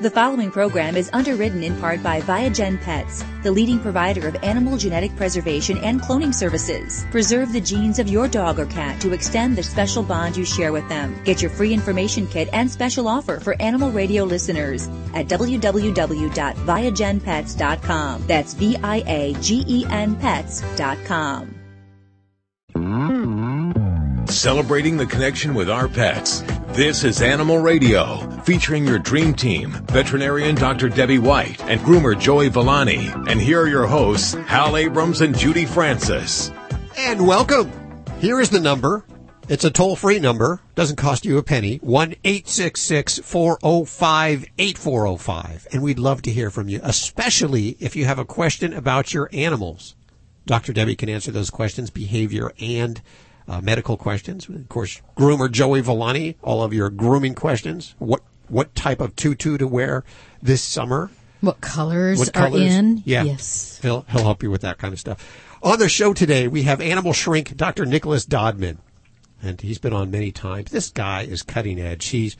The following program is underwritten in part by Viagen Pets, the leading provider of animal genetic preservation and cloning services. Preserve the genes of your dog or cat to extend the special bond you share with them. Get your free information kit and special offer for animal radio listeners at www.viagenpets.com. That's V I A G E N pets.com. Celebrating the connection with our pets. This is Animal Radio, featuring your dream team, veterinarian Dr. Debbie White and groomer Joey Villani. And here are your hosts, Hal Abrams and Judy Francis. And welcome. Here is the number. It's a toll free number. Doesn't cost you a penny. 1 405 8405. And we'd love to hear from you, especially if you have a question about your animals. Dr. Debbie can answer those questions, behavior and uh, medical questions. Of course, groomer Joey Villani, all of your grooming questions. What what type of tutu to wear this summer? What colors, What colors? are in? Yeah. Yes. He'll he'll help you with that kind of stuff. On the show today, we have animal shrink Dr. Nicholas Dodman, and he's been on many times. This guy is cutting edge. He's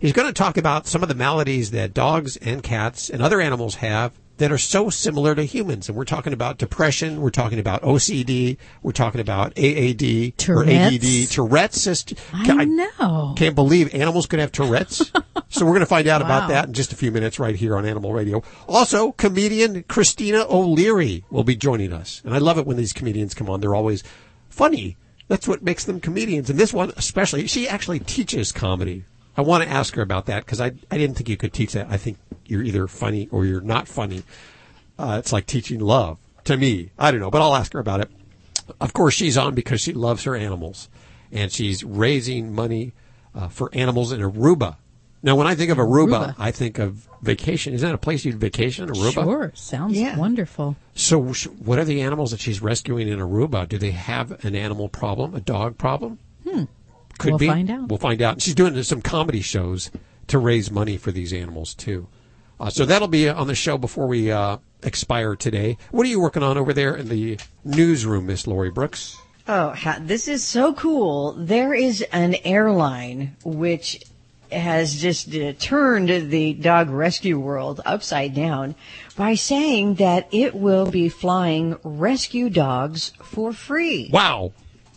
he's going to talk about some of the maladies that dogs and cats and other animals have that are so similar to humans. And we're talking about depression. We're talking about OCD. We're talking about AAD or ADD. Tourette's. Tourette's. I know. Can't believe animals could have Tourette's. so we're going to find out about that in just a few minutes right here on Animal Radio. Also, comedian Christina O'Leary will be joining us. And I love it when these comedians come on. They're always funny. That's what makes them comedians. And this one especially, she actually teaches comedy. I want to ask her about that because I, I didn't think you could teach that. I think you're either funny or you're not funny. Uh, it's like teaching love to me. I don't know, but I'll ask her about it. Of course, she's on because she loves her animals, and she's raising money uh, for animals in Aruba. Now, when I think of Aruba, Aruba. I think of vacation. Isn't that a place you'd vacation, Aruba? Sure. Sounds Yeah. wonderful. So, what are the animals that she's rescuing in Aruba? Do they have an animal problem, a dog problem? Hmm. Could We'll be. find out. We'll find out. And she's doing some comedy shows to raise money for these animals too. Uh, so that'll be on the show before we uh, expire today. What are you working on over there in the newsroom, Miss Lori Brooks? Oh, ha- this is so cool. There is an airline which has just uh, turned the dog rescue world upside down by saying that it will be flying rescue dogs for free. Wow.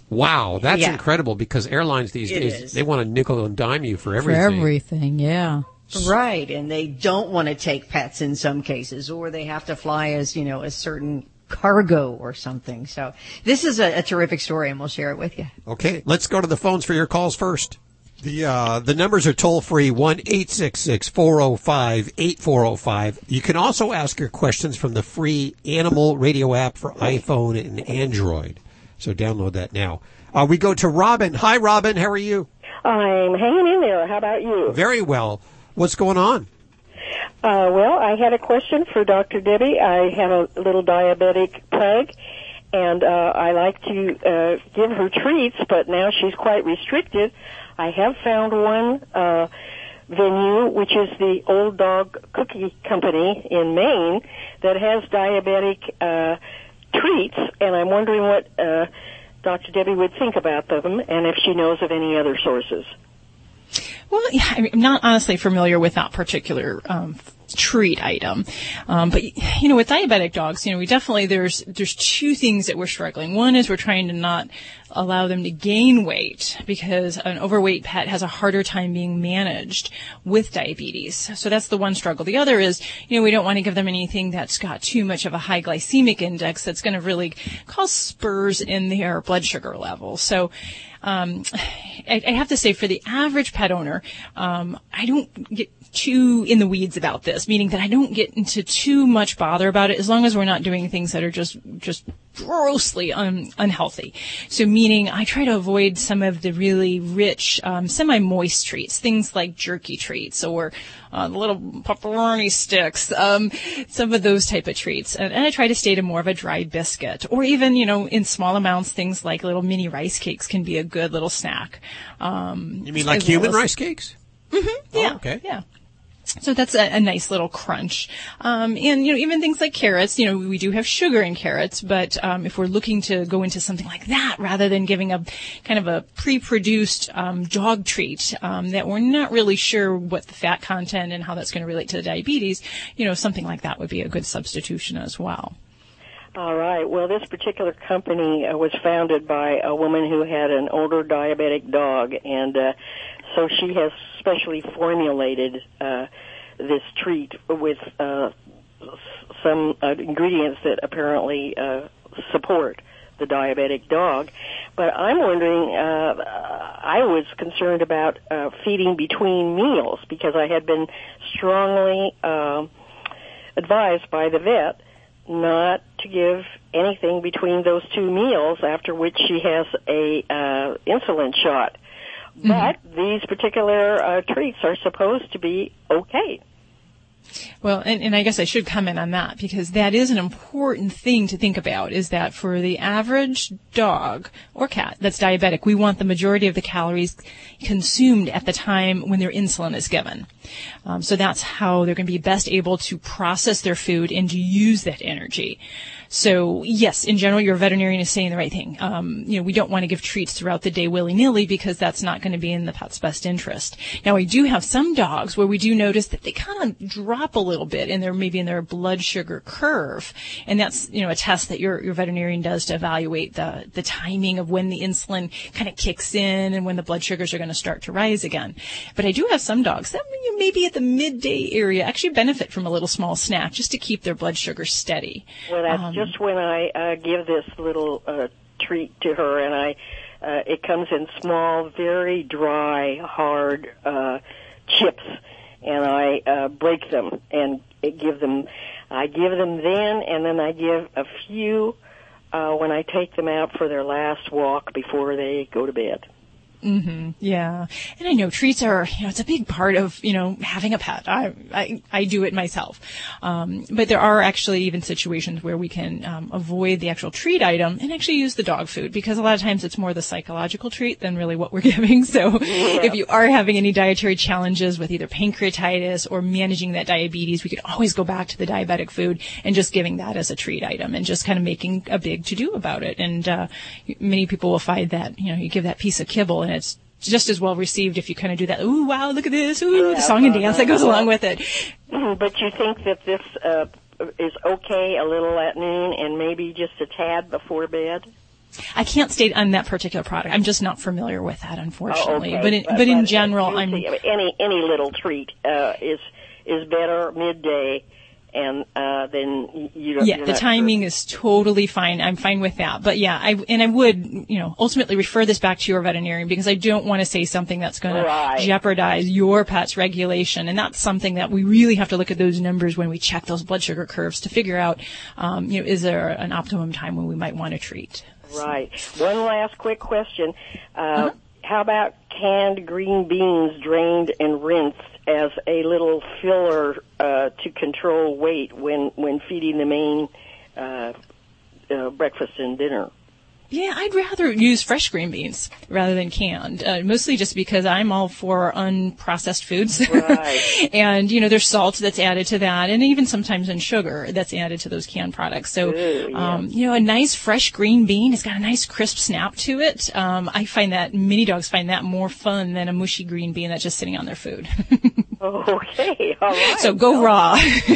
Wow, that's Yeah. incredible because airlines these It days is. they want to nickel and dime you for everything. For everything. everything. Yeah. Right, and they don't want to take pets in some cases, or they have to fly as, you know, a certain cargo or something. So this is a, a terrific story, and we'll share it with you. Okay, let's go to the phones for your calls first. The uh, the numbers are toll free one eight six six four zero five eight four zero five. You can also ask your questions from the free Animal Radio app for iPhone and Android. So download that now. Uh, we go to Robin. Hi, Robin. How are you? I'm hanging in there. How about you? Very well. What's going on? Uh, well, I had a question for Dr. Debbie. I have a little diabetic pug, and uh, I like to uh, give her treats, but now she's quite restricted. I have found one uh, venue, which is the Old Dog Cookie Company in Maine, that has diabetic uh, treats, and I'm wondering what uh, Dr. Debbie would think about them, and if she knows of any other sources. Well, yeah, I'm not honestly familiar with that particular um, treat item, um, but you know, with diabetic dogs, you know, we definitely there's there's two things that we're struggling. One is we're trying to not allow them to gain weight because an overweight pet has a harder time being managed with diabetes. So that's the one struggle. The other is, you know, we don't want to give them anything that's got too much of a high glycemic index that's going to really cause spurs in their blood sugar level. So um, I, I have to say, for the average pet owner, um, I don't get too in the weeds about this, meaning that I don't get into too much bother about it as long as we're not doing things that are just just grossly un, unhealthy. So meaning I try to avoid some of the really rich, um, semi-moist treats, things like jerky treats or uh, the little pepperoni sticks, um, some of those type of treats. And, and I try to stay to more of a dry biscuit or even, you know, in small amounts, things like little mini rice cakes can be a good little snack. Um, You mean like well human as- rice cakes? Mhm. Yeah. okay. Yeah. So that's a, a nice little crunch. Um, and, you know, even things like carrots, you know, we do have sugar in carrots, but um, if we're looking to go into something like that rather than giving a kind of a pre-produced um, dog treat um, that we're not really sure what the fat content and how that's going to relate to the diabetes, you know, something like that would be a good substitution as well. All right. Well, this particular company uh, was founded by a woman who had an older diabetic dog, and uh, so she has specially formulated uh, this treat with uh, some uh, ingredients that apparently uh, support the diabetic dog. But I'm wondering, uh, I was concerned about uh, feeding between meals because I had been strongly uh, advised by the vet not to give anything between those two meals after which she has a uh, insulin shot. But these particular uh, treats are supposed to be okay. Well, and, and I guess I should comment on that because that is an important thing to think about is that for the average dog or cat that's diabetic, we want the majority of the calories consumed at the time when their insulin is given. Um, so that's how they're going to be best able to process their food and to use that energy. So yes, in general, your veterinarian is saying the right thing. Um, you know, we don't want to give treats throughout the day willy nilly because that's not going to be in the pet's best interest. Now, we do have some dogs where we do notice that they kind of drop a little bit in their maybe in their blood sugar curve, and that's you know a test that your your veterinarian does to evaluate the the timing of when the insulin kind of kicks in and when the blood sugars are going to start to rise again. But I do have some dogs that maybe at the midday area actually benefit from a little small snack just to keep their blood sugar steady. Well, that's just when I uh, give this little uh, treat to her, and I uh, it comes in small, very dry, hard uh, chips, and I uh, break them and give them. I give them then, and then I give a few uh, when I take them out for their last walk before they go to bed. Mm-hmm. Yeah. And I know treats are, you know, it's a big part of, you know, having a pet. I, I, I do it myself. Um, but there are actually even situations where we can um, avoid the actual treat item and actually use the dog food because a lot of times it's more the psychological treat than really what we're giving. So if you are having any dietary challenges with either pancreatitis or managing that diabetes, we could always go back to the diabetic food and just giving that as a treat item and just kind of making a big to do about it. And, uh, many people will find that, you know, you give that piece of kibble and it's just as well received if you kind of do that. Ooh, wow, look at this! Ooh, the song and dance that goes along with it. But you think that this uh, is okay a little at noon and maybe just a tad before bed? I can't state on that particular product. I'm just not familiar with that, unfortunately. Oh, okay. But in, but in general, I'm any any little treat uh, is is better midday, and uh, then you don't. yeah, the timing is totally fine. I'm fine with that. But yeah, I and I would, you know, ultimately refer this back to your veterinarian because I don't want to say something that's going Right. to jeopardize your pet's regulation, and that's something that we really have to look at those numbers when we check those blood sugar curves to figure out, um, you know, is there an optimum time when we might want to treat? Right. One last quick question. Uh, Uh-huh. How about canned green beans drained and rinsed as a little filler uh, to control weight when when feeding the main uh, uh, breakfast and dinner? Yeah, I'd rather use fresh green beans rather than canned, uh, mostly just because I'm all for unprocessed foods. Right. and, you know, there's salt that's added to that, and even sometimes in sugar that's added to those canned products. So, Ooh, um, you know, a nice fresh green bean has got a nice crisp snap to it. Um, I find that many dogs find that more fun than a mushy green bean that's just sitting on their food. Okay, all right. so go raw.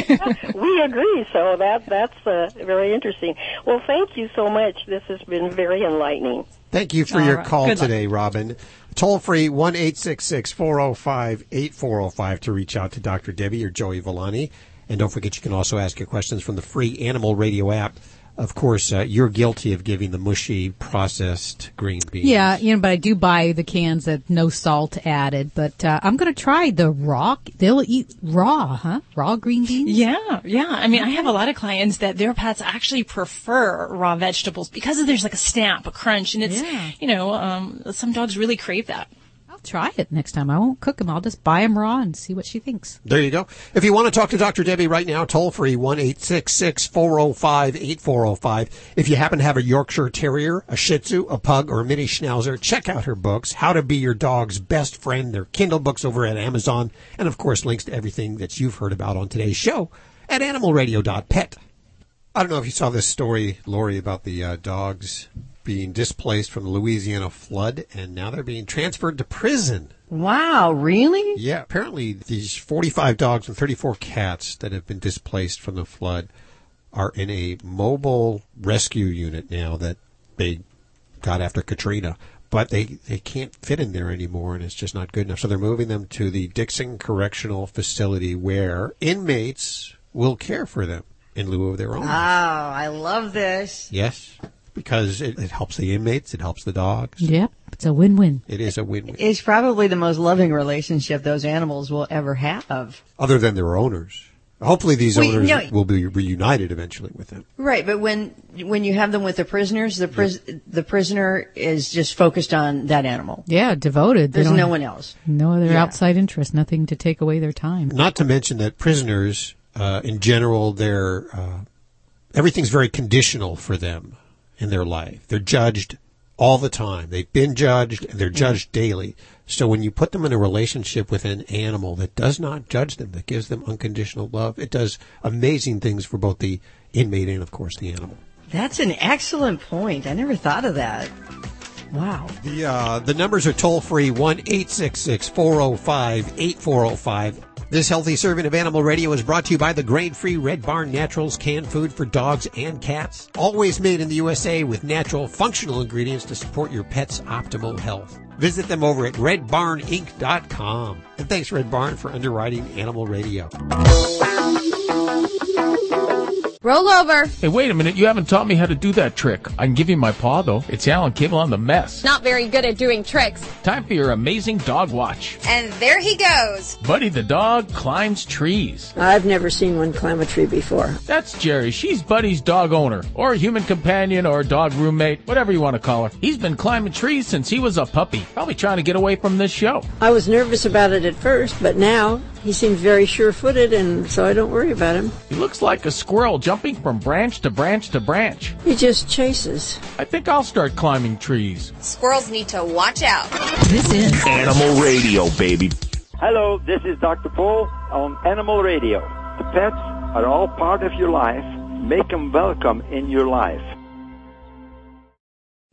we agree. So that that's uh, very interesting. Well, thank you so much. This has been very enlightening. Thank you for All your right. call Good luck. today, Robin. Toll free one eight six six four zero five eight four zero five to reach out to Dr. Debbie or Joey Villani. And don't forget, you can also ask your questions from the free Animal Radio app. Of course, uh, you're guilty of giving the mushy processed green beans. Yeah, you know, but I do buy the cans that no salt added. But uh, I'm going to try the raw. They'll eat raw, huh? Raw green beans. Yeah, yeah. I mean, I have a lot of clients that their pets actually prefer raw vegetables because there's like a snap, a crunch, and it's, Yeah. you know, um, some dogs really crave that. Try it next time. I won't cook them. I'll just buy them raw and see what she thinks. There you go. If you want to talk to Dr. Debbie right now, toll free one eight six six four zero five eight four zero five. If you happen to have a Yorkshire Terrier, a Shih Tzu, a Pug, or a Mini Schnauzer, check out her books, How to Be Your Dog's Best Friend. They're Kindle books over at Amazon. And of course, links to everything that you've heard about on today's show at animalradio.pet. I don't know if you saw this story, Lori, about the uh, dogs being displaced from the Louisiana flood, and now they're being transferred to prison. Wow, really? Yeah, apparently these 45 dogs and 34 cats that have been displaced from the flood are in a mobile rescue unit now that they got after Katrina. But they, they can't fit in there anymore, and it's just not good enough. So they're moving them to the Dixon Correctional Facility where inmates will care for them in lieu of their own. Oh, I love this. Yes, because it, it helps the inmates, it helps the dogs. Yep, it's a win-win. It is a win-win. It's probably the most loving relationship those animals will ever have. Other than their owners. Hopefully these Well, owners no- will be reunited eventually with them. Right, but when when you have them with the prisoners, the pris- the prisoner is just focused on that animal. Yeah, devoted. There's no one else. No other Yeah. outside interest. Nothing to take away their time. Not to mention that prisoners, uh, in general, they're uh, everything's very conditional for them in their life. They're judged all the time. They've been judged, and they're judged daily. So when you put them in a relationship with an animal that does not judge them, that gives them unconditional love, it does amazing things for both the inmate and, of course, the animal. That's an excellent point. I never thought of that. Wow. The uh, the numbers are toll free one eight six six four zero five eight four zero five. This healthy serving of Animal Radio is brought to you by the grain-free Red Barn Naturals canned food for dogs and cats. Always made in the USA with natural, functional ingredients to support your pet's optimal health. Visit them over at redbarninc.com. And thanks Red Barn for underwriting Animal Radio. Roll over. Hey, wait a minute. You haven't taught me how to do that trick. I can give you my paw, though. It's Alan Cable on the mess. Not very good at doing tricks. Time for your amazing dog watch. And there he goes. Buddy the dog climbs trees. I've never seen one climb a tree before. That's Jerry. She's Buddy's dog owner, or human companion, or dog roommate, whatever you want to call her. He's been climbing trees since he was a puppy. Probably trying to get away from this show. I was nervous about it at first, but now he seems very sure-footed, and so I don't worry about him. He looks like a squirrel jumping from branch to branch to branch. He just chases. I think I'll start climbing trees. Squirrels need to watch out. This is Animal Radio, baby. Hello, this is Dr. Paul on Animal Radio. The pets are all part of your life. Make them welcome in your life.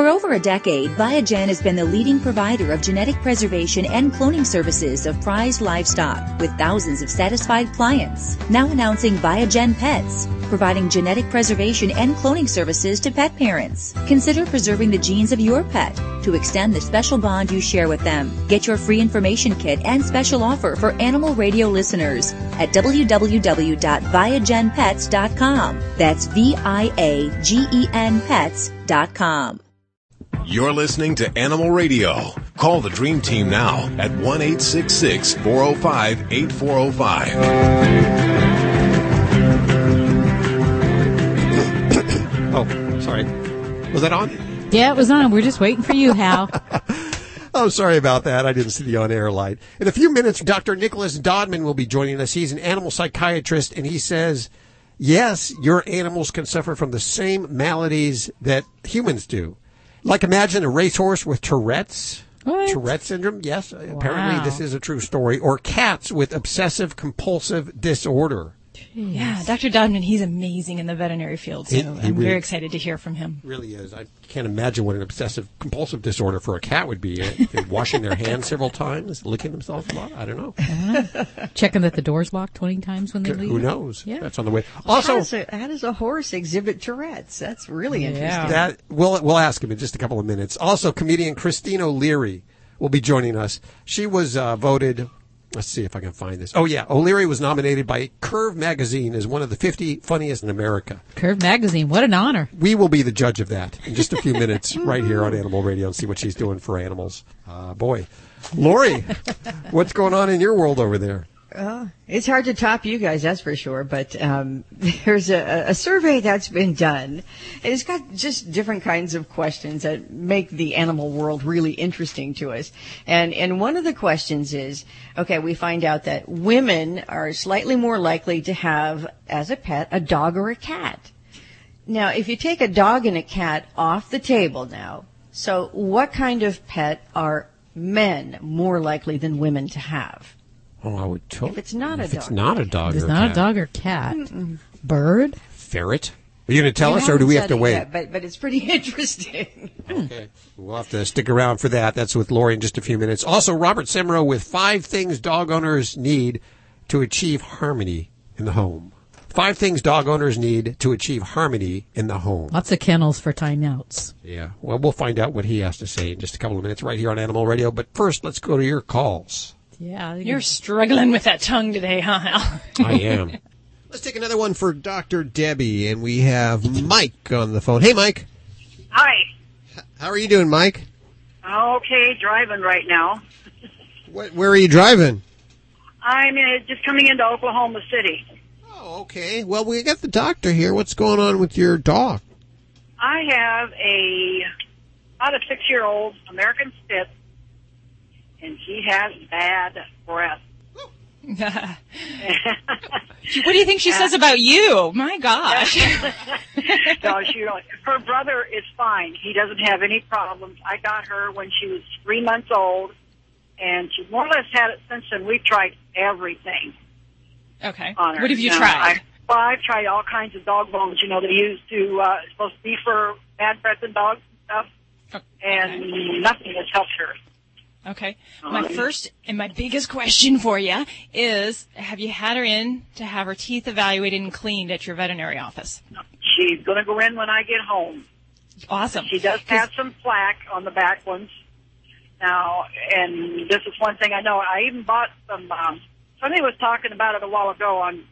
For over a decade, Viagen has been the leading provider of genetic preservation and cloning services of prized livestock with thousands of satisfied clients. Now announcing Viagen Pets, providing genetic preservation and cloning services to pet parents. Consider preserving the genes of your pet to extend the special bond you share with them. Get your free information kit and special offer for animal radio listeners at www.viagenpets.com. That's V-I-A-G-E-N pets.com. You're listening to Animal Radio. Call the Dream Team now at 1 405 8405. Oh, sorry. Was that on? yeah, it was on. We're just waiting for you, Hal. Oh, sorry about that. I didn't see the on-air light. In a few minutes, Dr. Nicholas Dodman will be joining us. He's an animal psychiatrist, and he says, yes, your animals can suffer from the same maladies that humans do. Like imagine a racehorse with Tourette's. What? Tourette syndrome? Yes, apparently this is a true story. Or cats with obsessive compulsive disorder. Yeah, Dr. Dodman, he's amazing in the veterinary field, so He- he I'm really- very excited to hear from him. Really is. I can't imagine what an obsessive compulsive disorder for a cat would be. Uh, washing their hands several times, licking themselves a lot. I don't know. Checking that the door's locked 20 times when they leave. Who knows? Yeah. That's on the way. how, Also, does a, how does a horse exhibit Tourette's? That's really interesting. Yeah. That we'll we'll ask him in just a couple of minutes. Also, comedian Christine O'Leary will be joining us. She was uh, voted let's see if I can find this. Oh yeah, O'Leary was nominated by Curve magazine as one of the 50 funniest in America. Curve magazine, what an honor. We will be the judge of that in just a few minutes, right here on Animal Radio, and see what she's doing for animals. Uh, boy, Lori, what's going on in your world over there? It's hard to top you guys, that's for sure. But um, there's a, a survey that's been done, and it's got just different kinds of questions that make the animal world really interesting to us. And and one of the questions is, okay, we find out that women are slightly more likely to have as a pet a dog or a cat. Now, if you take a dog and a cat off the table now, so what kind of pet are men more likely than women to have? Oh, I would totally. If it's not a If dog. it's not a dog, It's or not cat. a dog or cat. Bird? Ferret. Are you going to tell You us, or do we have to wait? yet, but but it's pretty interesting. Okay. We'll have to stick around for that. That's with Lori in just a few minutes. Also, Robert Semrow with five things dog owners need to achieve harmony in the home. Five things dog owners need to achieve harmony in the home. Lots of kennels for timeouts. Yeah. Well, we'll find out what he has to say in just a couple of minutes right here on Animal Radio. But first, let's go to your calls. Yeah. You're struggling with that tongue today, huh, Al? I am. Let's take another one for Dr. Debbie, and we have Mike on the phone. Hey, Mike. Hi. How are you doing, Mike? Okay, driving right now. What, where are you driving? I'm uh, just coming into Oklahoma City. Oh, okay. Well, we got the doctor here. What's going on with your dog? I have a about a six year old American Spitz, and she has bad breath. what do you think she says about you? My gosh. no, she. Her brother is fine. He doesn't have any problems. I got her when she was three months old, and she more or less had it since then. We've tried everything Okay. on her. What have you Now, tried? I, well, I've tried all kinds of dog bones. You know, they use to uh, supposed to be for bad breath in dogs and stuff, and nothing has helped her. Okay. My first and my biggest question for you is, have you had her in to have her teeth evaluated and cleaned at your veterinary office? She's going to go in when I get home. Awesome. She does have some plaque on the back ones. Now, and this is one thing I know. I even bought some. Um, somebody was talking about it a while ago on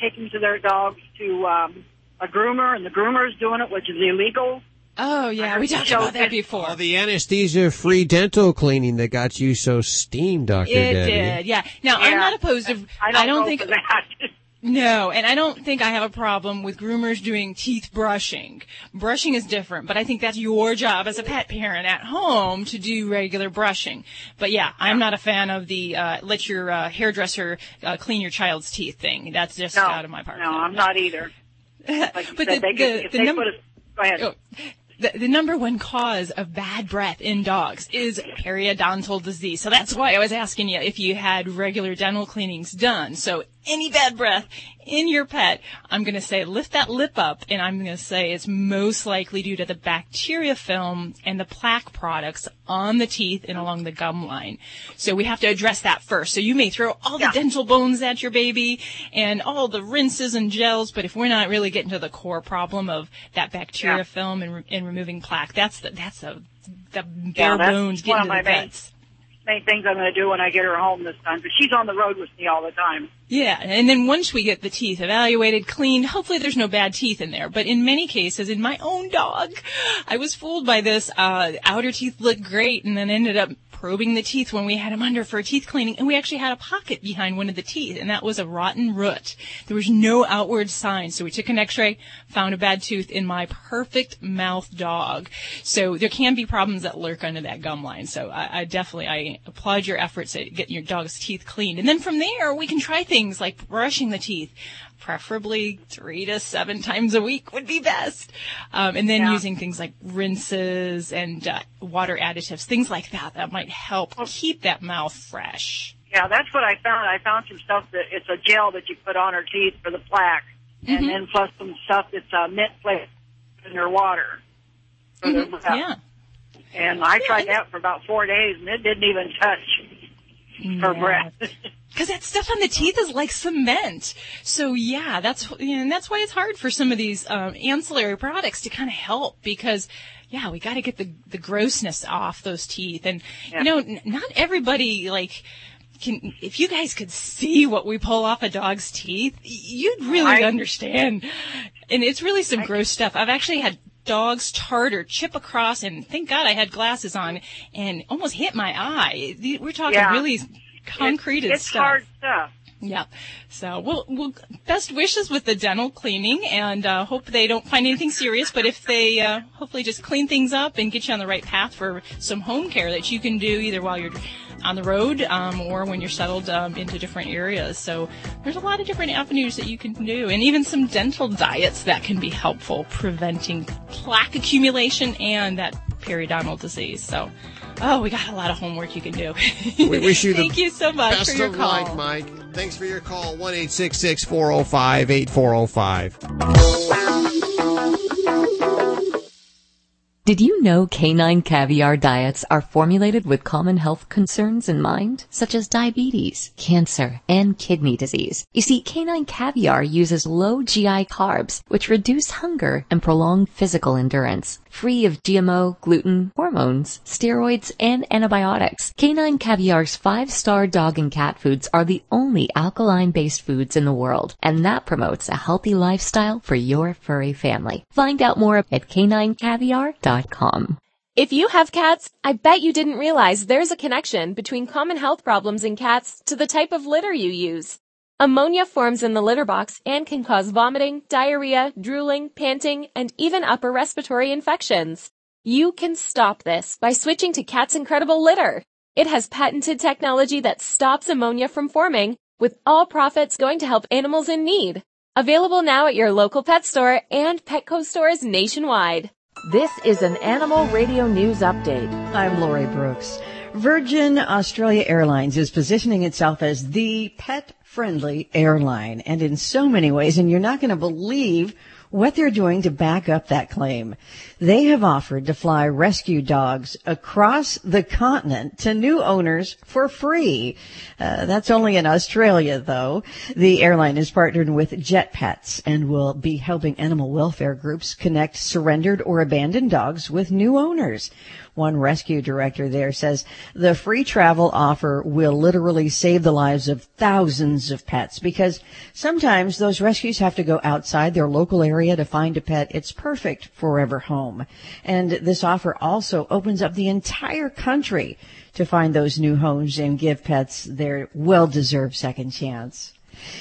taking to their dogs to um, a groomer, and the groomer is doing it, which is illegal. Oh yeah, we talked about that before. Oh, the anesthesia-free dental cleaning that got you so steamed, Doctor It Debbie. did, yeah. Now I'm not opposed to. I don't, go think for that. No, and I don't think I have a problem with groomers doing teeth brushing. Brushing is different, but I think that's your job as a pet parent at home to do regular brushing. But yeah, I'm not a fan of the uh, let your uh, hairdresser uh, clean your child's teeth thing. That's just no, out of my part. No, I'm not either. Like you But said, the- they the- if the they num- put a, go ahead. The, the number one cause of bad breath in dogs is periodontal disease. So that's why I was asking you if you had regular dental cleanings done. So any bad breath in your pet, I'm going to say lift that lip up and I'm going to say it's most likely due to the bacteria film and the plaque products on the teeth and along the gum line. So we have to address that first. So you may throw all the dental bones at your baby and all the rinses and gels, but if we're not really getting to the core problem of that bacteria Yeah. film and, re- and removing plaque, that's the, that's the, the bare that's bones one getting to my the guts. Main things I'm going to do when I get her home this time, because she's on the road with me all the time. Yeah, and then once we get the teeth evaluated, cleaned, hopefully there's no bad teeth in there. But in many cases, in my own dog, I was fooled by this. Uh, outer teeth looked great, and then ended up probing the teeth when we had him under for a teeth cleaning, and we actually had a pocket behind one of the teeth, and that was a rotten root. There was no outward sign, so we took an X-ray, found a bad tooth in my perfect mouth dog. So there can be problems that lurk under that gum line. So I, I definitely I applaud your efforts at getting your dog's teeth cleaned, and then from there we can try things like brushing the teeth. Preferably three to seven times a week would be best. Um, and then Yeah. using things like rinses and uh, water additives, things like that, that might help keep that mouth fresh. Yeah, that's what I found. I found some stuff that it's a gel that you put on her teeth for the plaque, Mhm. and then plus some stuff that's uh, mint flavored in her water. Mhm. Yeah. And I tried that for about four days, and it didn't even touch her Yeah. breath. Because that stuff on the teeth is like cement. So yeah, that's you know, and that's why it's hard for some of these um, ancillary products to kind of help because yeah, we got to get the the grossness off those teeth, and Yeah. you know, n- not everybody like can, if you guys could see what we pull off a dog's teeth, you'd really I- understand. And it's really some gross stuff. I've actually had dogs tartar chip across and thank God I had glasses on and almost hit my eye. We're talking Yeah. really concreted it's stuff. hard stuff. Yeah. So we'll, we'll best wishes with the dental cleaning and uh, hope they don't find anything serious. But if they uh, hopefully just clean things up and get you on the right path for some home care that you can do either while you're on the road um, or when you're settled um, into different areas. So there's a lot of different avenues that you can do, and even some dental diets that can be helpful preventing plaque accumulation and that periodontal disease. So. Oh, we got a lot of homework you can do. We wish you the Thank you so much Best for your of call. luck, Mike. Thanks for your call. 1 405 8405. Did you know canine caviar diets are formulated with common health concerns in mind, such as diabetes, cancer, and kidney disease? You see, canine caviar uses low GI carbs, which reduce hunger and prolong physical endurance. Free of GMO, gluten, hormones, steroids, and antibiotics, canine caviar's five-star dog and cat foods are the only alkaline-based foods in the world, and that promotes a healthy lifestyle for your furry family. Find out more at caninecaviar.com. If you have cats, I bet you didn't realize there's a connection between common health problems in cats to the type of litter you use. Ammonia forms in the litter box and can cause vomiting, diarrhea, drooling, panting, and even upper respiratory infections. You can stop this by switching to Cat's Incredible Litter. It has patented technology that stops ammonia from forming, with all profits going to help animals in need. Available now at your local pet store and Petco stores nationwide. This is an Animal Radio News Update. I'm Lori Brooks. Virgin Australia Airlines is positioning itself as the pet friendly airline and in so many ways, and you're not going to believe what they're doing to back up that claim. They have offered to fly rescue dogs across the continent to new owners for free. Uh, that's only in Australia though. The airline is partnered with Jet Pets and will be helping animal welfare groups connect surrendered or abandoned dogs with new owners. One rescue director there says the free travel offer will literally save the lives of thousands of pets because sometimes those rescues have to go outside their local area to find a pet. It's perfect forever home. And this offer also opens up the entire country to find those new homes and give pets their well-deserved second chance.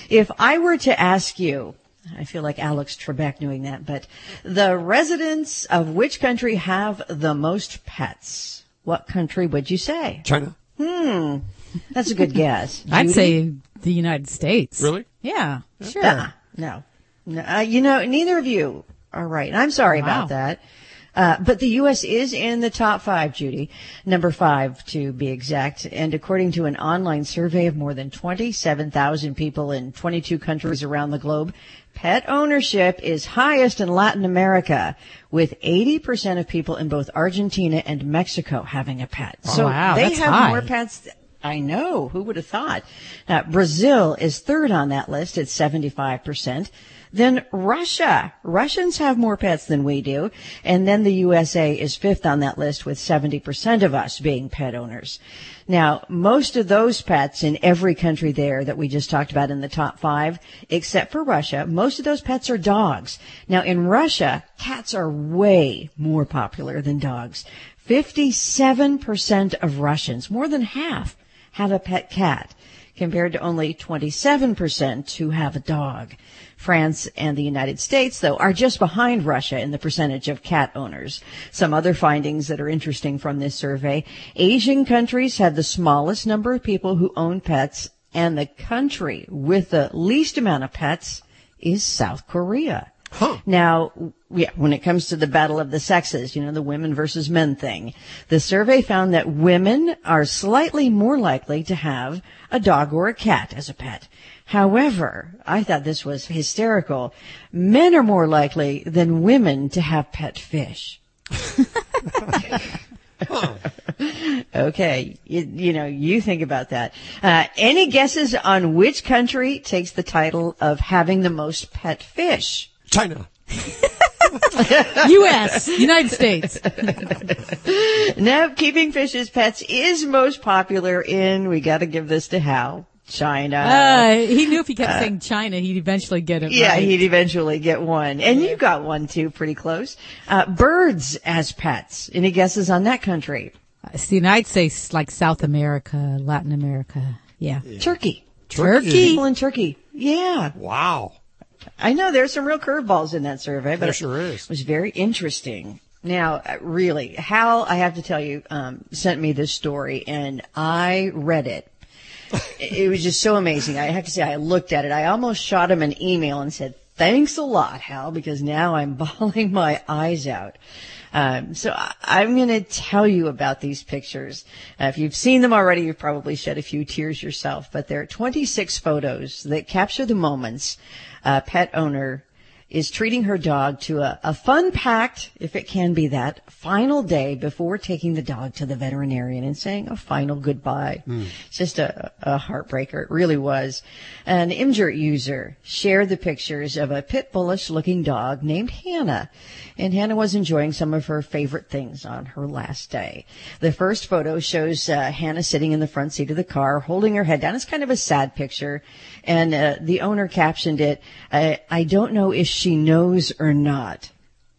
If I were to ask you, I feel like Alex Trebek doing that, but the residents of which country have the most pets? What country would you say? China. Hmm. That's a good guess. I'd Judy? say the United States. Really? Yeah, sure. Uh-uh. No. no. Uh, you know, neither of you are right. And I'm sorry Wow. about that. Uh, but the U.S. is in the top five, Judy. Number five, to be exact. And according to an online survey of more than 27,000 people in 22 countries around the globe, pet ownership is highest in Latin America, with 80% of people in both Argentina and Mexico having a pet. Oh, so wow, they have high. more pets. I know. Who would have thought? Uh, Brazil is third on that list at 75%. Then Russia. Russians have more pets than we do. And then the USA is fifth on that list with 70% of us being pet owners. Now, most of those pets in every country there that we just talked about in the top five, except for Russia, most of those pets are dogs. Now, in Russia, cats are way more popular than dogs. 57% of Russians, more than half, have a pet cat, compared to only 27% who have a dog. France and the United States, though, are just behind Russia in the percentage of cat owners. Some other findings that are interesting from this survey. Asian countries have the smallest number of people who own pets, and the country with the least amount of pets is South Korea. Now, yeah, when it comes to the battle of the sexes, you know, the women versus men thing, the survey found that women are slightly more likely to have a dog or a cat as a pet. However, I thought this was hysterical. Men are more likely than women to have pet fish. okay, you, you know, you think about that. Uh, any guesses on which country takes the title of having the most pet fish? China. U.S. United States. now, keeping fish as pets is most popular in, we gotta give this to Hal, China. Uh, he knew if he kept Uh, saying China, he'd eventually get it Yeah, right. he'd eventually get one. And you got one too, pretty close. Uh, birds as pets. Any guesses on that country? It's the United States, like South America, Latin America. Yeah. Turkey. Turkey. People in Turkey. Yeah. Wow. I know there's some real curveballs in that survey, but There sure is. it was very interesting. Now, uh, really, Hal, I have to tell you, um, sent me this story and I read it. it was just so amazing. I have to say, I looked at it. I almost shot him an email and said, thanks a lot, Hal, because now I'm bawling my eyes out. Um, so I, I'm going to tell you about these pictures. Uh, if you've seen them already, you've probably shed a few tears yourself, but there are 26 photos that capture the moments a pet owner is treating her dog to a, a fun packed, if it can be that, final day before taking the dog to the veterinarian and saying a final goodbye. It's just a, a heartbreaker. It really was. An Imgur user shared the pictures of a pit bullish looking dog named Hannah. And Hannah was enjoying some of her favorite things on her last day. The first photo shows uh, Hannah sitting in the front seat of the car, holding her head down. It's kind of a sad picture. And uh, the owner captioned it, I, I don't know if she knows or not,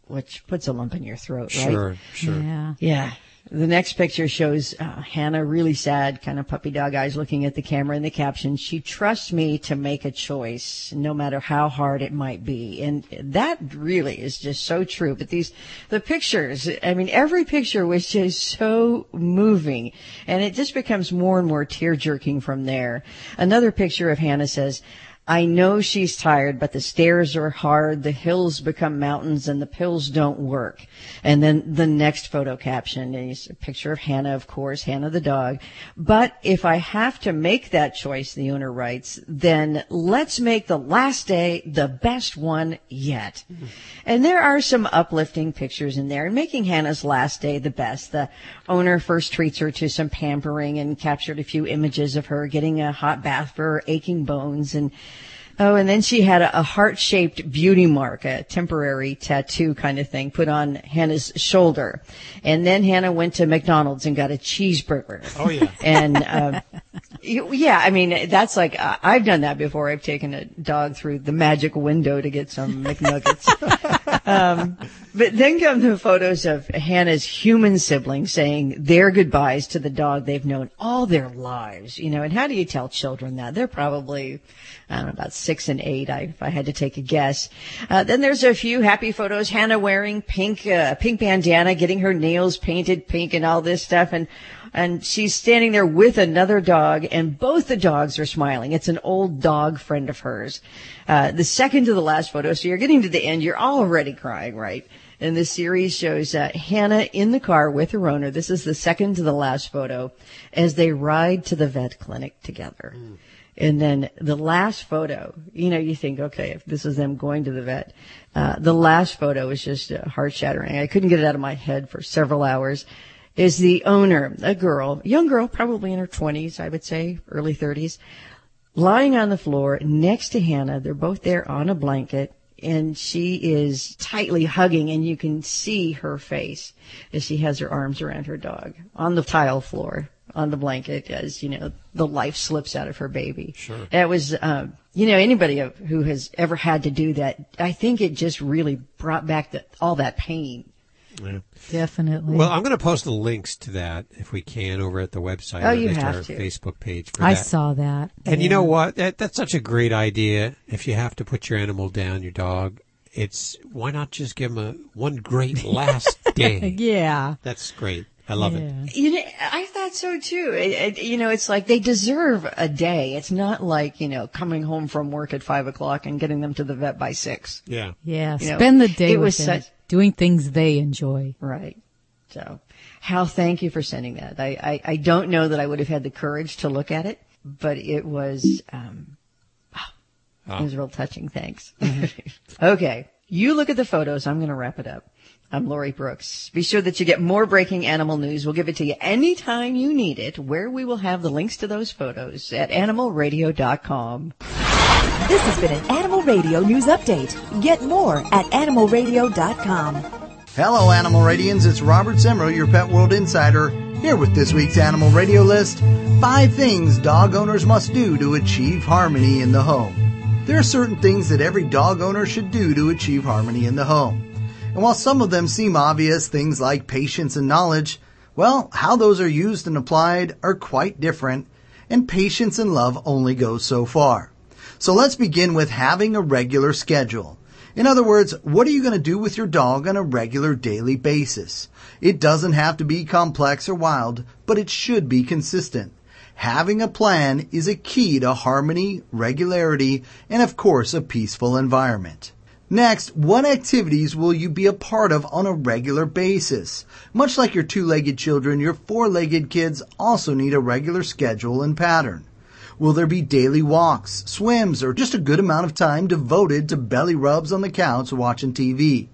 which puts a lump in your throat, right? Sure, sure. Yeah. Yeah. The next picture shows uh, Hannah really sad, kind of puppy dog eyes looking at the camera in the caption, she trusts me to make a choice, no matter how hard it might be. And that really is just so true. But these, the pictures, I mean, every picture was just so moving and it just becomes more and more tear jerking from there. Another picture of Hannah says, I know she's tired, but the stairs are hard, the hills become mountains, and the pills don't work. And then the next photo caption is a picture of Hannah, of course, Hannah the dog. But if I have to make that choice, the owner writes, then let's make the last day the best one yet. And there are some uplifting pictures in there, and making Hannah's last day the best. The owner first treats her to some pampering and captured a few images of her getting a hot bath for her aching bones and Oh, and then she had a, a heart-shaped beauty mark, a temporary tattoo kind of thing put on Hannah's shoulder. And then Hannah went to McDonald's and got a cheeseburger. Oh yeah. And, um, yeah, I mean, that's like, uh, I've done that before. I've taken a dog through the magic window to get some McNuggets. um, but then come the photos of Hannah's human siblings saying their goodbyes to the dog they've known all their lives, you know, and how do you tell children that? They're probably, I don't know, about six and eight, I, if I had to take a guess. Uh, then there's a few happy photos, Hannah wearing pink, uh, pink bandana, getting her nails painted pink and all this stuff, and and she's standing there with another dog, and both the dogs are smiling. It's an old dog friend of hers. Uh, the second to the last photo, so you're getting to the end, you're already crying, right? And the series shows uh, Hannah in the car with her owner. This is the second to the last photo as they ride to the vet clinic together. And then the last photo, you know, you think, okay, if this is them going to the vet, uh, the last photo is just uh, heart shattering. I couldn't get it out of my head for several hours. Is the owner, a girl, young girl, probably in her 20s, I would say, early 30s, lying on the floor next to Hannah. They're both there on a blanket and she is tightly hugging and you can see her face as she has her arms around her dog on the tile floor on the blanket as, you know, the life slips out of her baby. Sure. That was, um, you know, anybody who has ever had to do that, I think it just really brought back the, all that pain. Yeah. Definitely. Well, I'm going to post the links to that if we can over at the website. Oh, or you at have our to. Facebook page for I that. saw that. And you know what? That, that's such a great idea. If you have to put your animal down, your dog, it's why not just give them a one great last day? Yeah. That's great. I love it. You know, I thought so too. It, it, you know, it's like they deserve a day. It's not like, you know, coming home from work at five o'clock and getting them to the vet by six. Yeah. Yeah. You know, Spend the day it with was them, such- doing things they enjoy. Right. So, Hal, thank you for sending that. I, I, I don't know that I would have had the courage to look at it, but it was, um, it was real touching. Thanks. okay. You look at the photos. I'm going to wrap it up. I'm Lori Brooks. Be sure that you get more breaking animal news. We'll give it to you anytime you need it, where we will have the links to those photos at animalradio.com. This has been an Animal Radio News Update. Get more at animalradio.com. Hello, Animal Radians. It's Robert Semrow, your Pet World Insider, here with this week's Animal Radio list Five things dog owners must do to achieve harmony in the home. There are certain things that every dog owner should do to achieve harmony in the home. And while some of them seem obvious, things like patience and knowledge, well, how those are used and applied are quite different, and patience and love only go so far. So let's begin with having a regular schedule. In other words, what are you going to do with your dog on a regular daily basis? It doesn't have to be complex or wild, but it should be consistent. Having a plan is a key to harmony, regularity, and of course a peaceful environment. Next, what activities will you be a part of on a regular basis? Much like your two-legged children, your four-legged kids also need a regular schedule and pattern. Will there be daily walks, swims, or just a good amount of time devoted to belly rubs on the couch watching TV?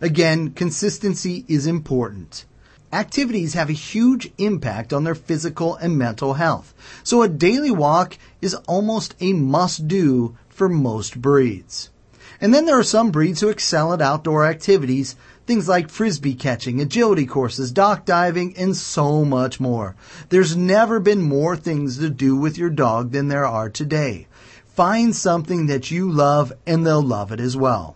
Again, consistency is important. Activities have a huge impact on their physical and mental health, so a daily walk is almost a must do for most breeds. And then there are some breeds who excel at outdoor activities, things like frisbee catching, agility courses, dock diving, and so much more. There's never been more things to do with your dog than there are today. Find something that you love and they'll love it as well.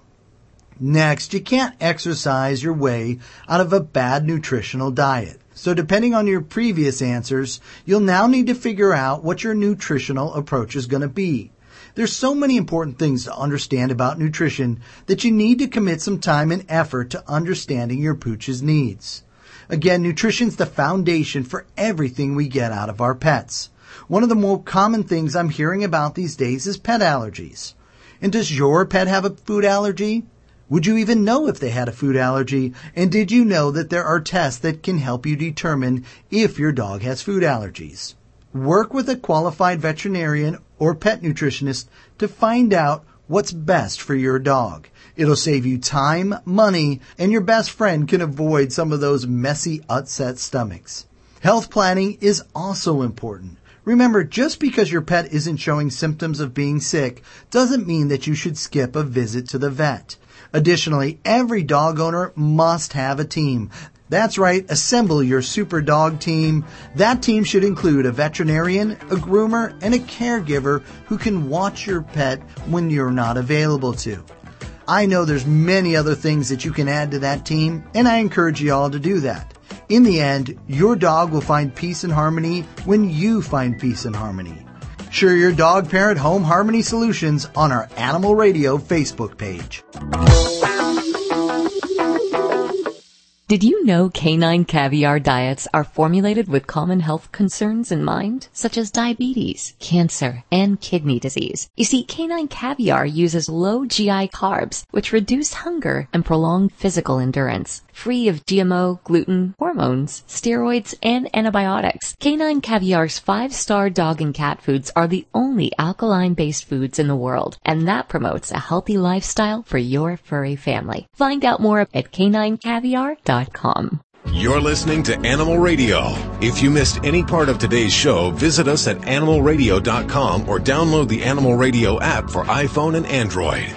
Next, you can't exercise your way out of a bad nutritional diet. So depending on your previous answers, you'll now need to figure out what your nutritional approach is going to be. There's so many important things to understand about nutrition that you need to commit some time and effort to understanding your pooch's needs. Again, nutrition's the foundation for everything we get out of our pets. One of the more common things I'm hearing about these days is pet allergies. And does your pet have a food allergy? Would you even know if they had a food allergy? And did you know that there are tests that can help you determine if your dog has food allergies? Work with a qualified veterinarian or pet nutritionist to find out what's best for your dog. It'll save you time, money, and your best friend can avoid some of those messy, upset stomachs. Health planning is also important. Remember, just because your pet isn't showing symptoms of being sick doesn't mean that you should skip a visit to the vet. Additionally, every dog owner must have a team. That's right, assemble your super dog team. That team should include a veterinarian, a groomer, and a caregiver who can watch your pet when you're not available to. I know there's many other things that you can add to that team, and I encourage you all to do that. In the end, your dog will find peace and harmony when you find peace and harmony. Share your dog parent home harmony solutions on our Animal Radio Facebook page. Did you know canine caviar diets are formulated with common health concerns in mind, such as diabetes, cancer, and kidney disease? You see, canine caviar uses low GI carbs, which reduce hunger and prolong physical endurance. Free of GMO, gluten, hormones, steroids, and antibiotics, canine caviar's five-star dog and cat foods are the only alkaline-based foods in the world, and that promotes a healthy lifestyle for your furry family. Find out more at caninecaviar.com. You're listening to Animal Radio. If you missed any part of today's show, visit us at animalradio.com or download the Animal Radio app for iPhone and Android.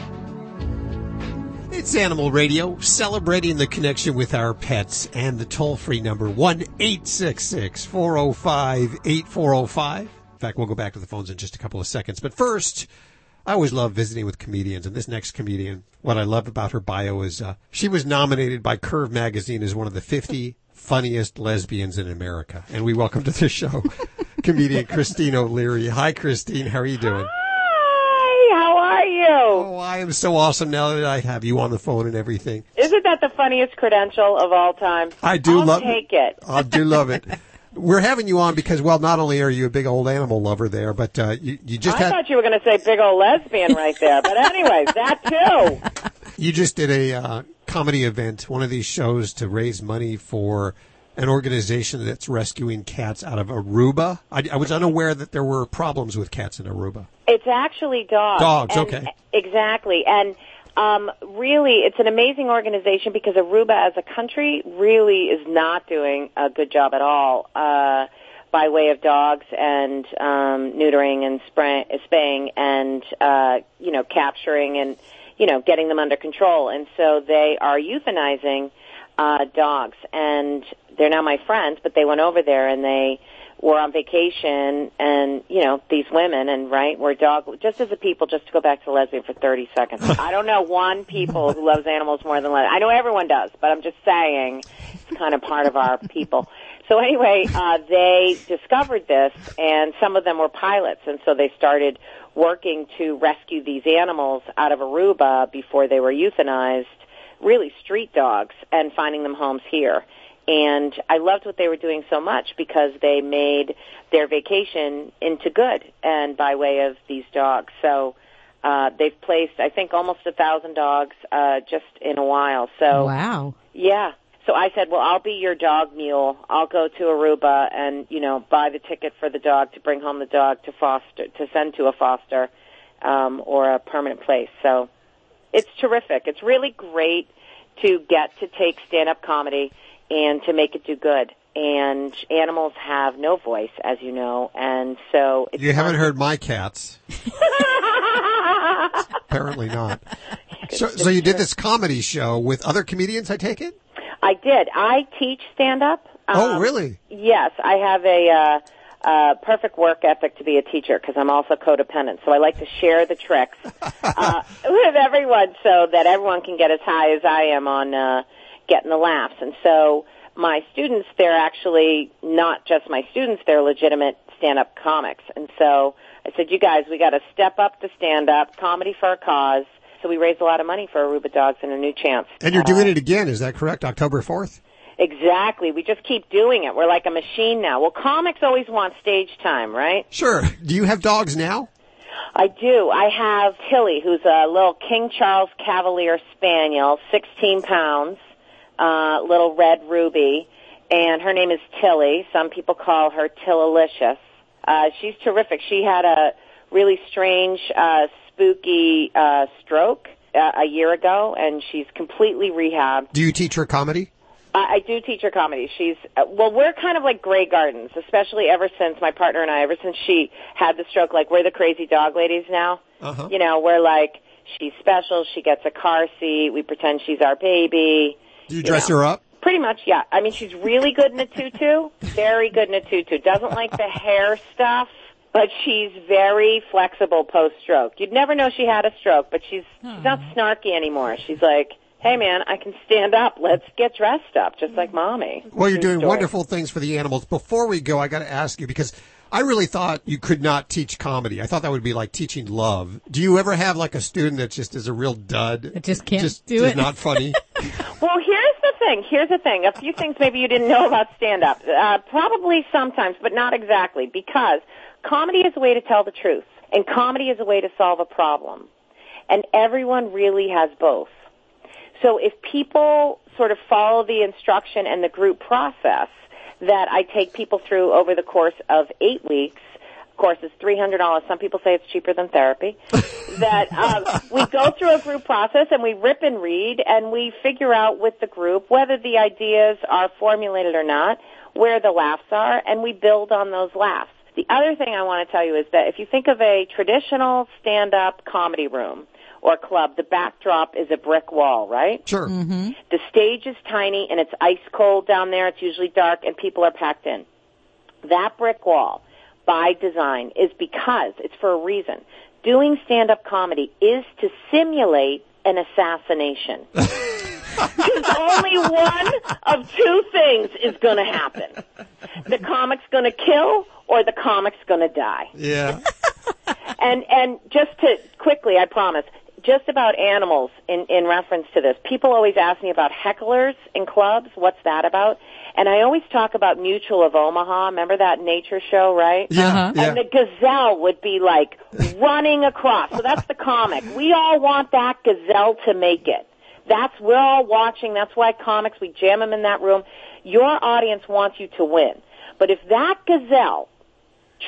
It's Animal Radio, celebrating the connection with our pets and the toll free number 1 866 405 8405. In fact, we'll go back to the phones in just a couple of seconds. But first, I always love visiting with comedians, and this next comedian, what I love about her bio is uh, she was nominated by Curve Magazine as one of the 50 funniest lesbians in America. And we welcome to the show comedian Christine O'Leary. Hi, Christine. How are you doing? Hi, how are you? Oh, I am so awesome now that I have you on the phone and everything. Isn't that the funniest credential of all time? I do I'll love take it. I do love it. We're having you on because, well, not only are you a big old animal lover there, but uh, you, you just I had thought you were going to say big old lesbian right there, but anyways, that too. you just did a uh, comedy event, one of these shows to raise money for an organization that's rescuing cats out of Aruba. I, I was unaware that there were problems with cats in Aruba. It's actually dogs. Dogs, And- okay. Exactly, and um, really, it's an amazing organization because Aruba, as a country, really is not doing a good job at all. Uh, by way of dogs and um, neutering and spray, spaying and uh, you know capturing and you know getting them under control. And so they are euthanizing uh, dogs, and they're now my friends. But they went over there and they were on vacation, and you know these women and right were dog just as a people. Just to go back to lesbian for thirty seconds, I don't know one people who loves animals more than lesbian. I know everyone does, but I'm just saying it's kind of part of our people. So anyway, uh, they discovered this, and some of them were pilots, and so they started working to rescue these animals out of Aruba before they were euthanized, really street dogs, and finding them homes here. And I loved what they were doing so much because they made their vacation into good, and by way of these dogs. So uh, they've placed, I think, almost a thousand dogs uh, just in a while. So Wow. yeah. So I said, well, I'll be your dog mule. I'll go to Aruba and, you know, buy the ticket for the dog to bring home the dog to foster, to send to a foster, um, or a permanent place. So it's terrific. It's really great to get to take stand-up comedy and to make it do good. And animals have no voice, as you know, and so it's You haven't heard my cats. Apparently not. So, so you did this comedy show with other comedians, I take it? I did. I teach stand up. Oh, really? Yes, I have a uh, uh, perfect work ethic to be a teacher because I'm also codependent. So I like to share the tricks uh, with everyone so that everyone can get as high as I am on uh, getting the laughs. And so my students, they're actually not just my students; they're legitimate stand-up comics. And so I said, "You guys, we got to step up the stand-up comedy for a cause." So we raised a lot of money for Aruba Dogs and a new chance. And you're doing it again, is that correct? October 4th? Exactly. We just keep doing it. We're like a machine now. Well, comics always want stage time, right? Sure. Do you have dogs now? I do. I have Tilly, who's a little King Charles Cavalier Spaniel, 16 pounds, uh, little red ruby, and her name is Tilly. Some people call her Tillalicious. Uh, she's terrific. She had a really strange, uh, spooky, uh, stroke uh, a year ago, and she's completely rehabbed. Do you teach her comedy? I, I do teach her comedy. She's uh, well, we're kind of like Grey Gardens, especially ever since my partner and I, ever since she had the stroke. Like we're the crazy dog ladies now. Uh-huh. You know, we're like she's special. She gets a car seat. We pretend she's our baby. Do you dress her up? Pretty much, yeah. I mean, she's really good in a tutu. Very good in a tutu. Doesn't like the hair stuff, but she's very flexible post-stroke. You'd never know she had a stroke, but she's she's not snarky anymore. She's like, "Hey, man, I can stand up. Let's get dressed up, just like mommy." Well, you're doing story. wonderful things for the animals. Before we go, I got to ask you because I really thought you could not teach comedy. I thought that would be like teaching love. Do you ever have like a student that just is a real dud? It just can't just do is it. not funny. Well, here's the thing. Here's the thing. A few things maybe you didn't know about stand-up. Uh, probably sometimes, but not exactly, because comedy is a way to tell the truth, and comedy is a way to solve a problem, and everyone really has both. So if people sort of follow the instruction and the group process that I take people through over the course of eight weeks, of course it's three hundred dollars. Some people say it's cheaper than therapy. that um, we go through a group process and we rip and read and we figure out with the group whether the ideas are formulated or not, where the laughs are, and we build on those laughs. The other thing I want to tell you is that if you think of a traditional stand-up comedy room or club, the backdrop is a brick wall, right? Sure. Mm-hmm. The stage is tiny and it's ice cold down there. It's usually dark and people are packed in. That brick wall, by design, is because it's for a reason. Doing stand-up comedy is to simulate an assassination. Because only one of two things is going to happen. The comic's going to kill or the comic's going to die. Yeah. And and just to quickly, I promise, just about animals in in reference to this. People always ask me about hecklers in clubs. What's that about? And I always talk about Mutual of Omaha. Remember that nature show, right? Yeah, Uh-huh. yeah. And the gazelle would be like running across. So that's the comic. We all want that gazelle to make it. That's we're all watching. That's why comics we jam them in that room. Your audience wants you to win. But if that gazelle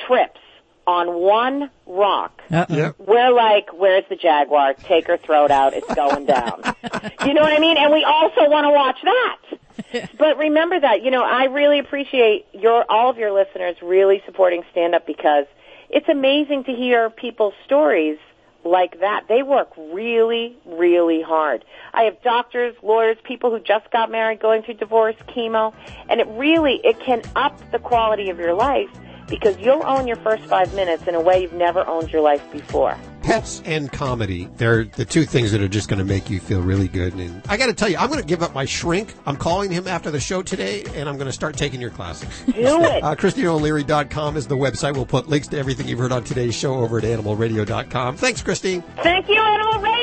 trips on one rock, uh-uh. Yep. we're like, where's the jaguar? Take her throat out. It's going down. you know what I mean? And we also want to watch that. but remember that, you know, I really appreciate your all of your listeners really supporting stand up because it's amazing to hear people's stories like that. They work really, really hard. I have doctors, lawyers, people who just got married, going through divorce, chemo, and it really it can up the quality of your life because you'll own your first five minutes in a way you've never owned your life before. Pets and comedy, they're the two things that are just going to make you feel really good. And I got to tell you, I'm going to give up my shrink. I'm calling him after the show today, and I'm going to start taking your classes. Do it. Uh, ChristineO'Leary.com is the website. We'll put links to everything you've heard on today's show over at AnimalRadio.com. Thanks, Christine. Thank you, Animal Radio!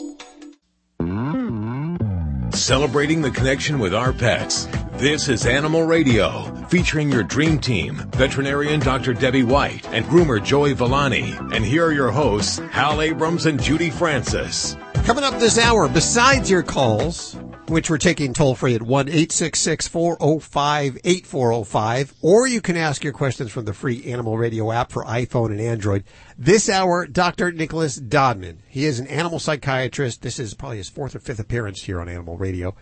Celebrating the connection with our pets. This is Animal Radio, featuring your dream team, veterinarian Dr. Debbie White and groomer Joey Villani. And here are your hosts, Hal Abrams and Judy Francis. Coming up this hour, besides your calls, which we're taking toll free at 1 866 405 8405, or you can ask your questions from the free Animal Radio app for iPhone and Android. This hour, Dr. Nicholas Dodman. He is an animal psychiatrist. This is probably his fourth or fifth appearance here on Animal Radio.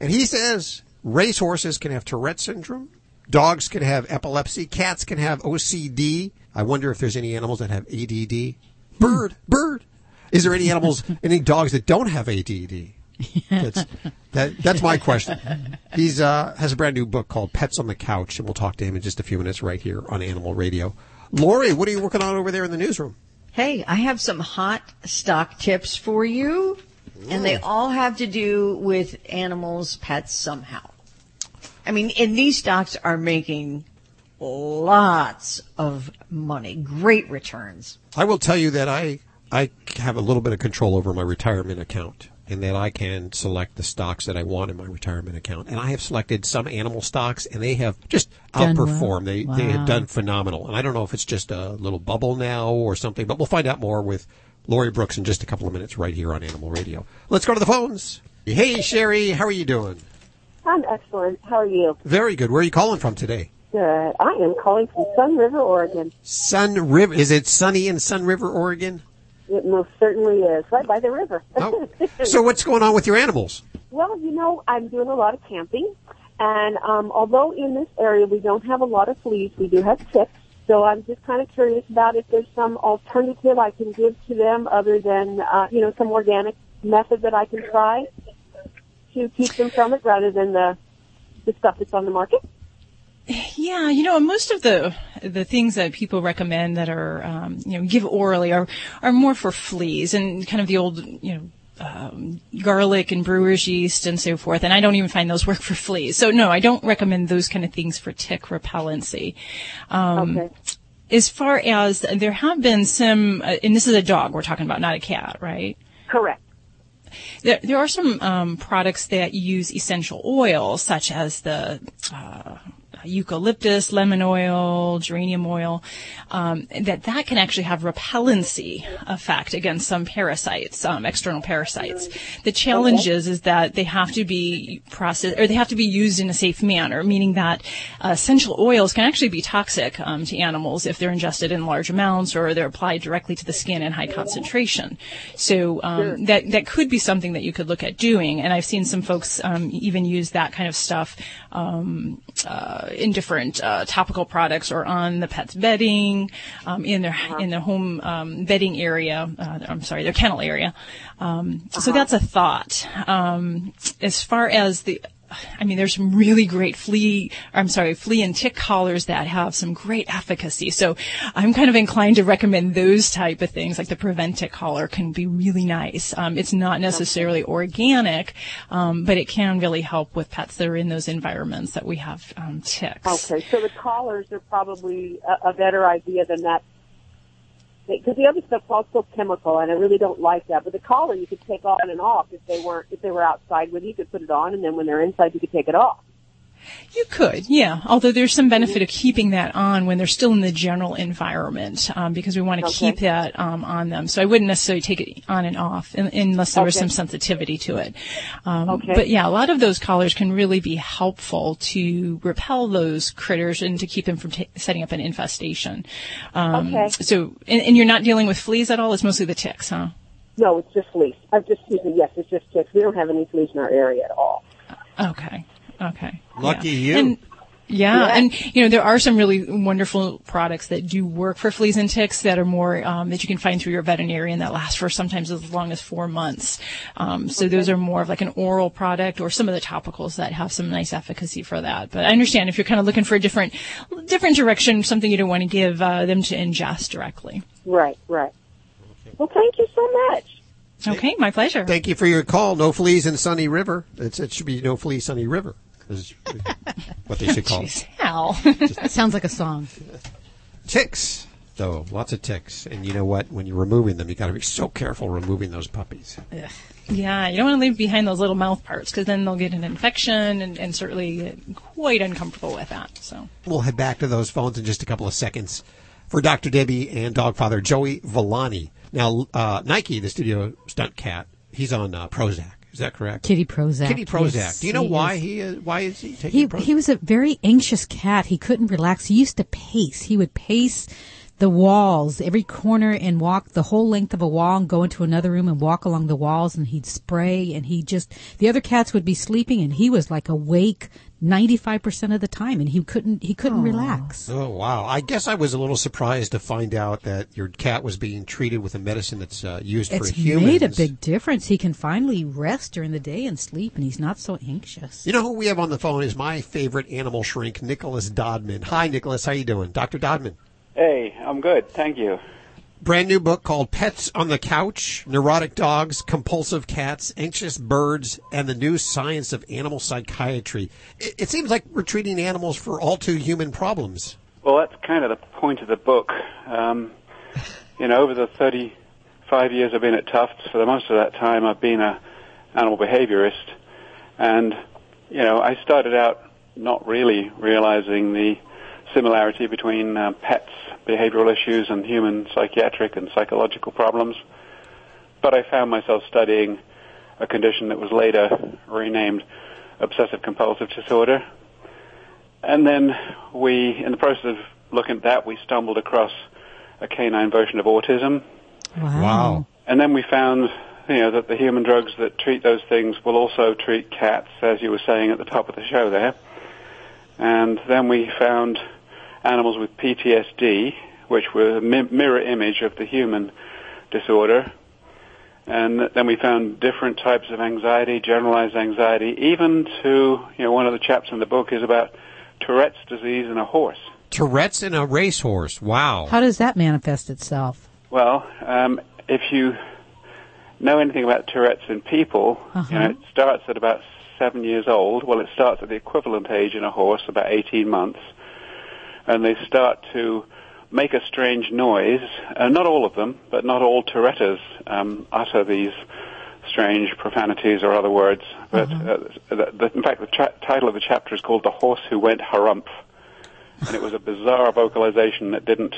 And he says racehorses can have Tourette syndrome, dogs can have epilepsy, cats can have OCD. I wonder if there's any animals that have ADD. Hmm. Bird, bird. Is there any animals, any dogs that don't have ADD? That's that. That's my question. He's uh, has a brand new book called Pets on the Couch, and we'll talk to him in just a few minutes right here on Animal Radio. Lori, what are you working on over there in the newsroom? Hey, I have some hot stock tips for you, and they all have to do with animals, pets somehow. I mean, and these stocks are making lots of money, great returns. I will tell you that I I have a little bit of control over my retirement account, and that I can select the stocks that I want in my retirement account. And I have selected some animal stocks, and they have just Done well. outperformed. They they Wow. have done phenomenal. And I don't know if it's just a little bubble now or something, but we'll find out more with Lori Brooks in just a couple of minutes right here on Animal Radio. Let's go to the phones. Hey Sherry, how are you doing? I'm excellent. How are you? Very good. Where are you calling from today? Good. I am calling from Sunriver, Oregon. Sunriver. Is it sunny in Sunriver, Oregon? It most certainly is, right by the river. Oh. So what's going on with your animals? well, you know, I'm doing a lot of camping, and um, although in this area we don't have a lot of fleas, we do have ticks. So I'm just kind of curious about if there's some alternative I can give to them other than, uh, you know, some organic method that I can try to keep them from it rather than the the stuff that's on the market. Yeah, you know, most of the the things that people recommend that are um, you know give orally are are more for fleas and kind of the old you know. Um, garlic and brewer's yeast and so forth, and I don't even find those work for fleas. So no, I don't recommend those kind of things for tick repellency. Um, Okay. As far as there have been some, uh, and this is a dog we're talking about, not a cat, right? Correct. There, there are some um, products that use essential oils, such as the uh, eucalyptus, lemon oil, geranium oil, um, that that can actually have repellency effect against some parasites, um, external parasites. The challenge is, is that they have to be processed, or they have to be used in a safe manner, meaning that uh, essential oils can actually be toxic um, to animals if they're ingested in large amounts or they're applied directly to the skin in high concentration. So um, that that could be something that you could look at doing. And I've seen some folks um, even use that kind of stuff um, uh, in different uh, topical products or on the pet's bedding, um, in their in their home um, bedding area. Uh, I'm sorry, their kennel area. Um, So that's a thought. Um, as far as the I mean, there's some really great flea, I'm sorry, flea and tick collars that have some great efficacy. So I'm kind of inclined to recommend those type of things, like the Preventic collar can be really nice. Um, it's not necessarily organic, um, but it can really help with pets that are in those environments that we have um, ticks. Okay, so the collars are probably a, a better idea than that because the other stuff's also chemical, and I really don't like that. But the collar you could take on and off if they weren't if they were outside with you. You could put it on, and then when they're inside, you could take it off. You could, yeah. Although there's some benefit of keeping that on when they're still in the general environment, um, because we want to Okay. keep that um, on them. So I wouldn't necessarily take it on and off un- unless there was some sensitivity to it. Um, Okay. But yeah, a lot of those collars can really be helpful to repel those critters and to keep them from ta setting up an infestation. Um, Okay. So, and, and you're not dealing with fleas at all. It's mostly the ticks, huh? No, it's just fleas. I've just excuse me, yes, it's just ticks. We don't have any fleas in our area at all. Okay. Okay. Lucky Yeah. you. And, yeah, Yeah. and you know there are some really wonderful products that do work for fleas and ticks that are more um, that you can find through your veterinarian that last for sometimes as long as four months. Um, so those are more of like an oral product or some of the topicals that have some nice efficacy for that. But I understand if you're kind of looking for a different different direction, something you don't want to give uh, them to ingest directly. Right, right. Well, thank you so much. Okay, my pleasure. Thank you for your call. No fleas in Sunny River. It's, it should be No Fleas Sunny River. Is what they should call it. Jeez, Hal. That sounds like a song. Ticks, though. Lots of ticks. And you know what? When you're removing them, you got to be so careful removing those puppies. Yeah, you don't want to leave behind those little mouth parts because then they'll get an infection and, and certainly get quite uncomfortable with that. So. We'll head back to those phones in just a couple of seconds. For Dr. Debbie and dog father Joey Villani. Now, uh, Nike, the studio stunt cat, he's on uh, Prozac. Is that correct? Kitty Prozac. Kitty Prozac. yes, Do you know he why is. he is, why is he taking He Prozac? he was a very anxious cat. He couldn't relax. He used to pace. He would pace the walls, every corner, and walk the whole length of a wall, and go into another room and walk along the walls. And he'd spray, and he just the other cats would be sleeping, and he was like awake ninety five percent of the time, and he couldn't he couldn't relax. Oh wow! I guess I was a little surprised to find out that your cat was being treated with a medicine that's uh, used It's for humans. It's made a big difference. He can finally rest during the day and sleep, and he's not so anxious. You know who we have on the phone is my favorite animal shrink, Nicholas Dodman. Hi, Nicholas. How you doing, Doctor Dodman? Hey, I'm good. Thank you. Brand new book called Pets on the Couch Neurotic Dogs, Compulsive Cats, Anxious Birds, and the New Science of Animal Psychiatry. It, it seems like we're treating animals for all too human problems. Well, that's kind of the point of the book. Um, you know, over the 35 years I've been at Tufts, for the most of that time I've been an animal behaviorist, and you know, I started out not really realizing the similarity between uh, pets' behavioral issues and human psychiatric and psychological problems. But I found myself studying a condition that was later renamed obsessive compulsive disorder. And then we, in the process of looking at that, we stumbled across a canine version of autism. Wow. And then we found, you know, that the human drugs that treat those things will also treat cats, as you were saying at the top of the show there. And then we found animals with PTSD, which were a mi- mirror image of the human disorder. And then we found different types of anxiety, generalized anxiety, even to, you know, one of the chapters in the book is about Tourette's disease in a horse. Tourette's in a racehorse. Wow. How does that manifest itself? Well, um, if you know anything about Tourette's in people, you know, it starts at about seven years old. Well, it starts at the equivalent age in a horse, about 18 months. And they start to make a strange noise. Uh, not all of them, but not all Tourette's um, utter these strange profanities or other words. But uh, the, the, in fact, the tra- title of the chapter is called "The Horse Who Went Harumph," and it was a bizarre vocalization that didn't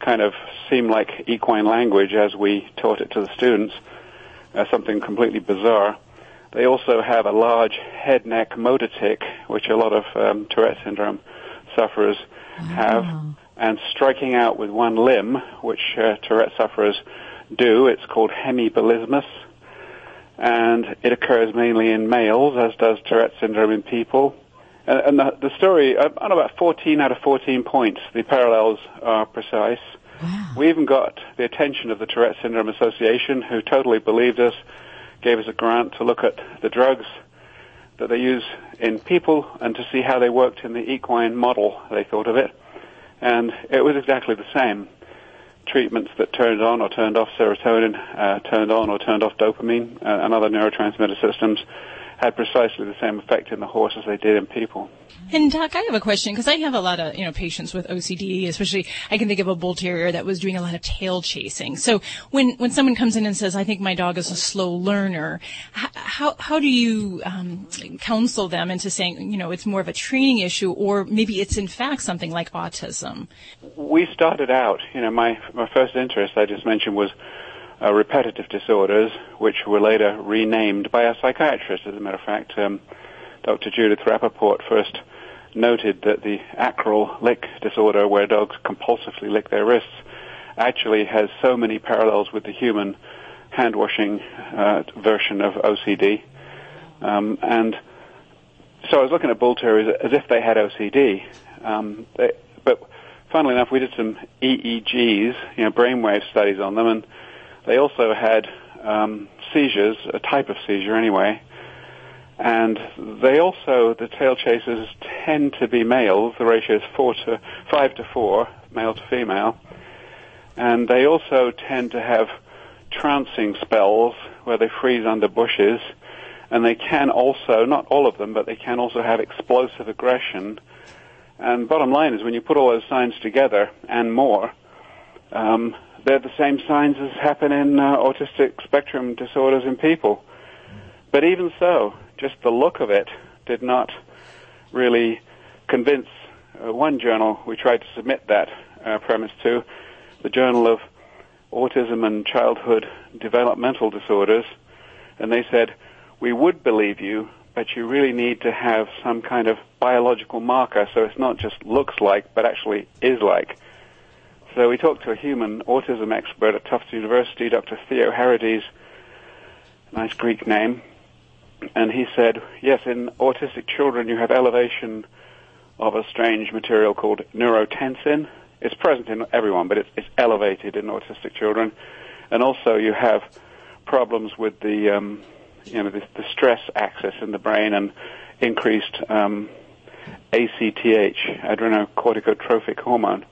kind of seem like equine language as we taught it to the students. Uh, something completely bizarre. They also have a large head neck motor tic, which a lot of um, Tourette syndrome sufferers have, and striking out with one limb, which uh, Tourette sufferers do. It's called hemiballismus, and it occurs mainly in males, as does Tourette syndrome in people. And, and the, the story, uh, on about 14 out of 14 points, the parallels are precise. We even got the attention of the Tourette Syndrome Association, who totally believed us, gave us a grant to look at the drugs that they use in people and to see how they worked in the equine model, they thought of it. And it was exactly the same. Treatments that turned on or turned off serotonin, uh, turned on or turned off dopamine uh, and other neurotransmitter systems, had precisely the same effect in the horse as they did in people. And Doc, I have a question because I have a lot of you know patients with OCD, especially I can think of a bull terrier that was doing a lot of tail chasing. So when when someone comes in and says, "I think my dog is a slow learner," how how do you um, counsel them into saying you know it's more of a training issue, or maybe it's in fact something like autism? We started out, you know, my my first interest I just mentioned was uh, repetitive disorders, which were later renamed by a psychiatrist. As a matter of fact, um, Dr. Judith Rapoport first noted that the acral lick disorder, where dogs compulsively lick their wrists, actually has so many parallels with the human hand washing uh, version of OCD. Um, and so I was looking at bull terriers as if they had OCD. Um, they, but funnily enough, we did some EEGs, you know, brainwave studies on them, and they also had um, seizures, a type of seizure anyway, and they also, the tail chasers tend to be males. The ratio is four to five to four, male to female, and they also tend to have trancing spells where they freeze under bushes, and they can also, not all of them, but they can also have explosive aggression. And bottom line is, when you put all those signs together and more, um, they're the same signs as happen in uh, autistic spectrum disorders in people. But even so, just the look of it did not really convince uh, one journal we tried to submit that uh, premise to, the Journal of Autism and Childhood Developmental Disorders, and they said, we would believe you, but you really need to have some kind of biological marker so it's not just looks like, but actually is like. So we talked to a human autism expert at Tufts University, Dr. Theoharides, nice Greek name, and he said, yes, in autistic children you have elevation of a strange material called neurotensin. It's present in everyone, but it's, it's elevated in autistic children. And also you have problems with the, um, you know, the, the, stress axis in the brain and increased um, ACTH, adrenocorticotropic hormone.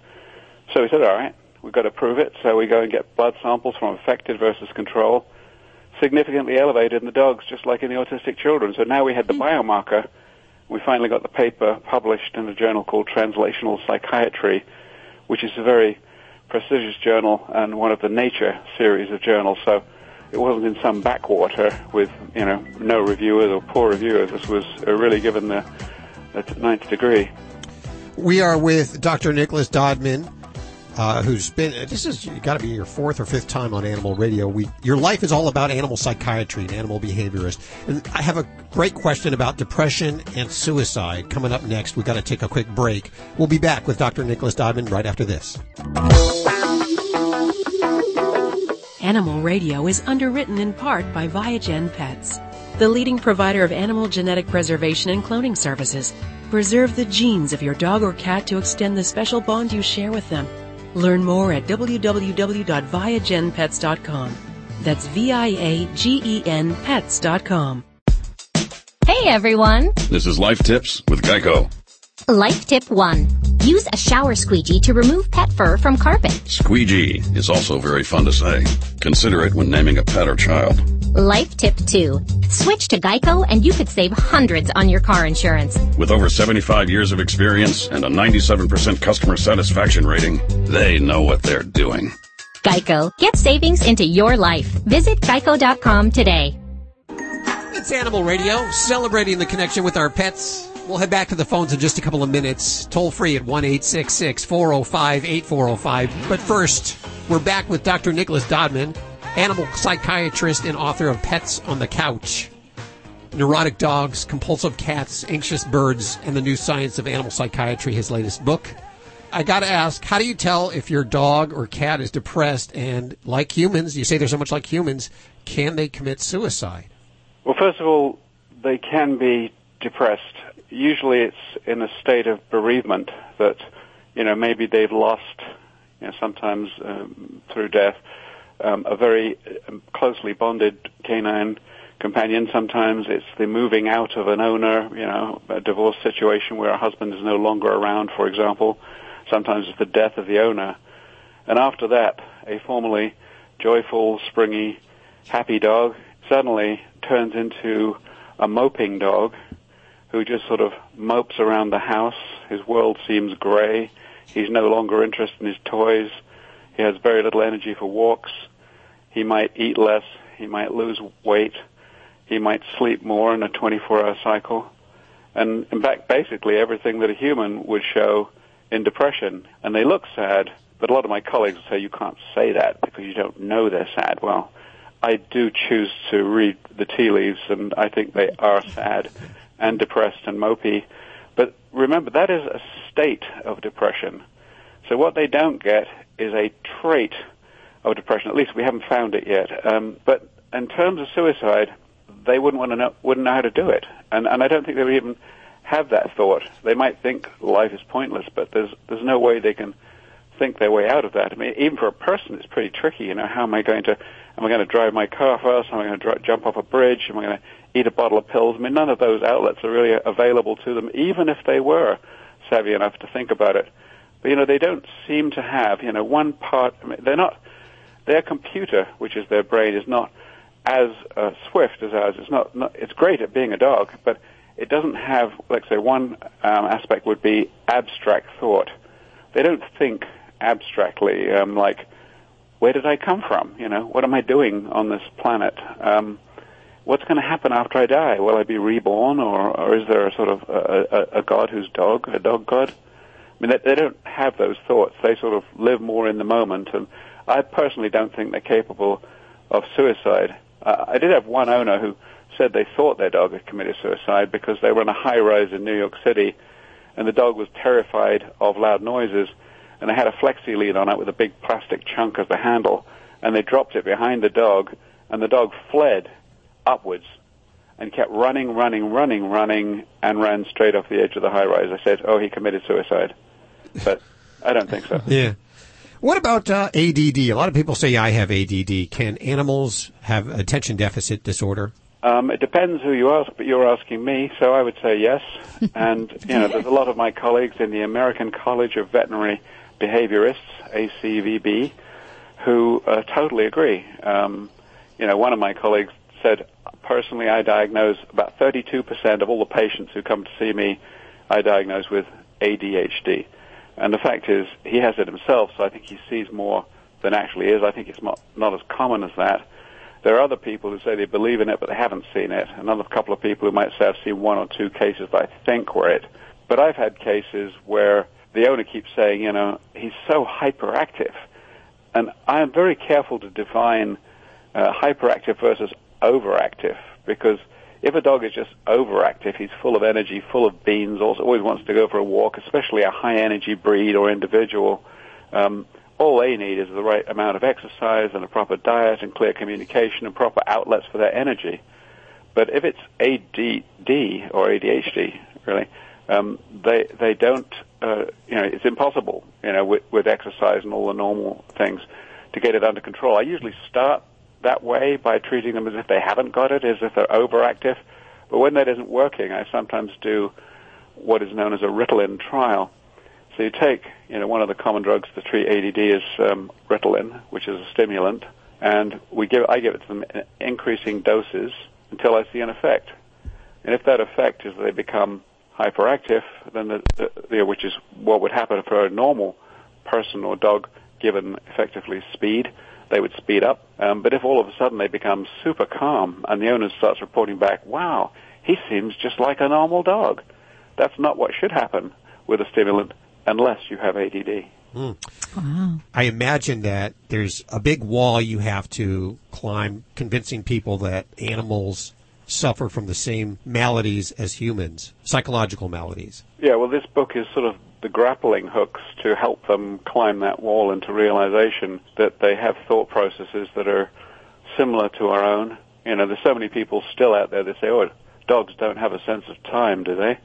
So we said, all right, we've got to prove it. So we go and get blood samples from affected versus control, significantly elevated in the dogs, just like in the autistic children. So now we had the hmm. biomarker. We finally got the paper published in a journal called Translational Psychiatry, which is a very prestigious journal and one of the Nature series of journals. So it wasn't in some backwater with, you know, no reviewers or poor reviewers. This was uh, really given the, the ninth degree. We are with Dr. Nicholas Dodman uh, who's been this is got to be your fourth or fifth time on Animal Radio. We your life is all about animal psychiatry and animal behaviorist. And I have a great question about depression and suicide coming up next. we've got to take a quick break. We'll be back with Dr. Nicholas Dodman right after this. Animal Radio is underwritten in part by Viagen Pets, the leading provider of animal genetic preservation and cloning services. Preserve the genes of your dog or cat to extend the special bond you share with them. Learn more at www.viagenpets.com. That's V-I-A-G-E-N pets.com. Hey everyone! This is Life Tips with Geico. Life Tip 1. Use a shower squeegee to remove pet fur from carpet. Squeegee is also very fun to say. Consider it when naming a pet or child. Life Tip 2. Switch to Geico and you could save hundreds on your car insurance. With over 75 years of experience and a 97% customer satisfaction rating, they know what they're doing. Geico. Get savings into your life. Visit geico.com today. It's Animal Radio, celebrating the connection with our pets. We'll head back to the phones in just a couple of minutes. Toll free at 1 405 8405. But first, we're back with Dr. Nicholas Dodman, animal psychiatrist and author of Pets on the Couch. Neurotic Dogs, Compulsive Cats, Anxious Birds, and the New Science of Animal Psychiatry, his latest book. I got to ask, how do you tell if your dog or cat is depressed and, like humans, you say they're so much like humans, can they commit suicide? Well, first of all, they can be depressed. Usually it's in a state of bereavement that, you know, maybe they've lost, you know, sometimes um, through death, um, a very um, closely bonded canine companion. Sometimes it's the moving out of an owner, you know, a divorce situation where a husband is no longer around, for example. Sometimes it's the death of the owner. And after that, a formerly joyful, springy, happy dog suddenly turns into a moping dog who just sort of mopes around the house. His world seems gray. He's no longer interested in his toys. He has very little energy for walks. He might eat less. He might lose weight. He might sleep more in a 24-hour cycle. And in fact, basically everything that a human would show in depression. And they look sad, but a lot of my colleagues say you can't say that because you don't know they're sad. Well, I do choose to read the tea leaves, and I think they are sad and depressed and mopey. But remember, that is a state of depression. So what they don't get is a trait of depression. At least we haven't found it yet. Um, but in terms of suicide, they wouldn't want to know, wouldn't know how to do it, and and I don't think they would even have that thought. They might think life is pointless, but there's there's no way they can think their way out of that. I mean, even for a person, it's pretty tricky. You know, how am I going to am I going to drive my car first? Am I going to dr- jump off a bridge? Am I going to eat a bottle of pills? I mean, none of those outlets are really available to them, even if they were savvy enough to think about it. But you know, they don't seem to have you know one part. I mean, they're not their computer, which is their brain, is not as uh, swift as ours. It's not, not. It's great at being a dog, but it doesn't have, let's say, one um, aspect would be abstract thought. They don't think abstractly, um, like, where did I come from? You know, what am I doing on this planet? Um, what's going to happen after I die? Will I be reborn, or, or is there a sort of a, a, a god who's dog, a dog god? I mean, they, they don't have those thoughts. They sort of live more in the moment, and I personally don't think they're capable of suicide. Uh, I did have one owner who said they thought their dog had committed suicide because they were in a high rise in New York City, and the dog was terrified of loud noises, and they had a flexi lead on it with a big plastic chunk as the handle, and they dropped it behind the dog, and the dog fled upwards and kept running, running, running, running, and ran straight off the edge of the high rise. I said, "Oh, he committed suicide," but I don't think so. Yeah. What about uh, ADD? A lot of people say I have ADD. Can animals have attention deficit disorder? Um, it depends who you ask, but you're asking me, so I would say yes. and you know, there's a lot of my colleagues in the American College of Veterinary Behaviorists (ACVB) who uh, totally agree. Um, you know, one of my colleagues said, personally, I diagnose about 32% of all the patients who come to see me. I diagnose with ADHD. And the fact is, he has it himself, so I think he sees more than actually is. I think it's not, not as common as that. There are other people who say they believe in it, but they haven't seen it. Another couple of people who might say I've seen one or two cases that I think were it. But I've had cases where the owner keeps saying, you know, he's so hyperactive. And I am very careful to define uh, hyperactive versus overactive because if a dog is just overactive, he's full of energy, full of beans, also always wants to go for a walk, especially a high energy breed or individual. Um, all they need is the right amount of exercise and a proper diet and clear communication and proper outlets for their energy. But if it's ADD or ADHD, really, um, they they don't. Uh, you know, it's impossible. You know, with, with exercise and all the normal things, to get it under control. I usually start that way by treating them as if they haven't got it, as if they're overactive. But when that isn't working, I sometimes do what is known as a Ritalin trial. So you take, you know, one of the common drugs to treat ADD is um, Ritalin, which is a stimulant, and we give, I give it to them in increasing doses until I see an effect. And if that effect is they become hyperactive, then the, the, which is what would happen for a normal person or dog given effectively speed, they would speed up. Um, but if all of a sudden they become super calm and the owner starts reporting back, wow, he seems just like a normal dog. That's not what should happen with a stimulant unless you have ADD. Mm. Wow. I imagine that there's a big wall you have to climb convincing people that animals suffer from the same maladies as humans, psychological maladies. Yeah, well, this book is sort of the grappling hooks to help them climb that wall into realization that they have thought processes that are similar to our own. You know, there's so many people still out there that say, oh, dogs don't have a sense of time, do they?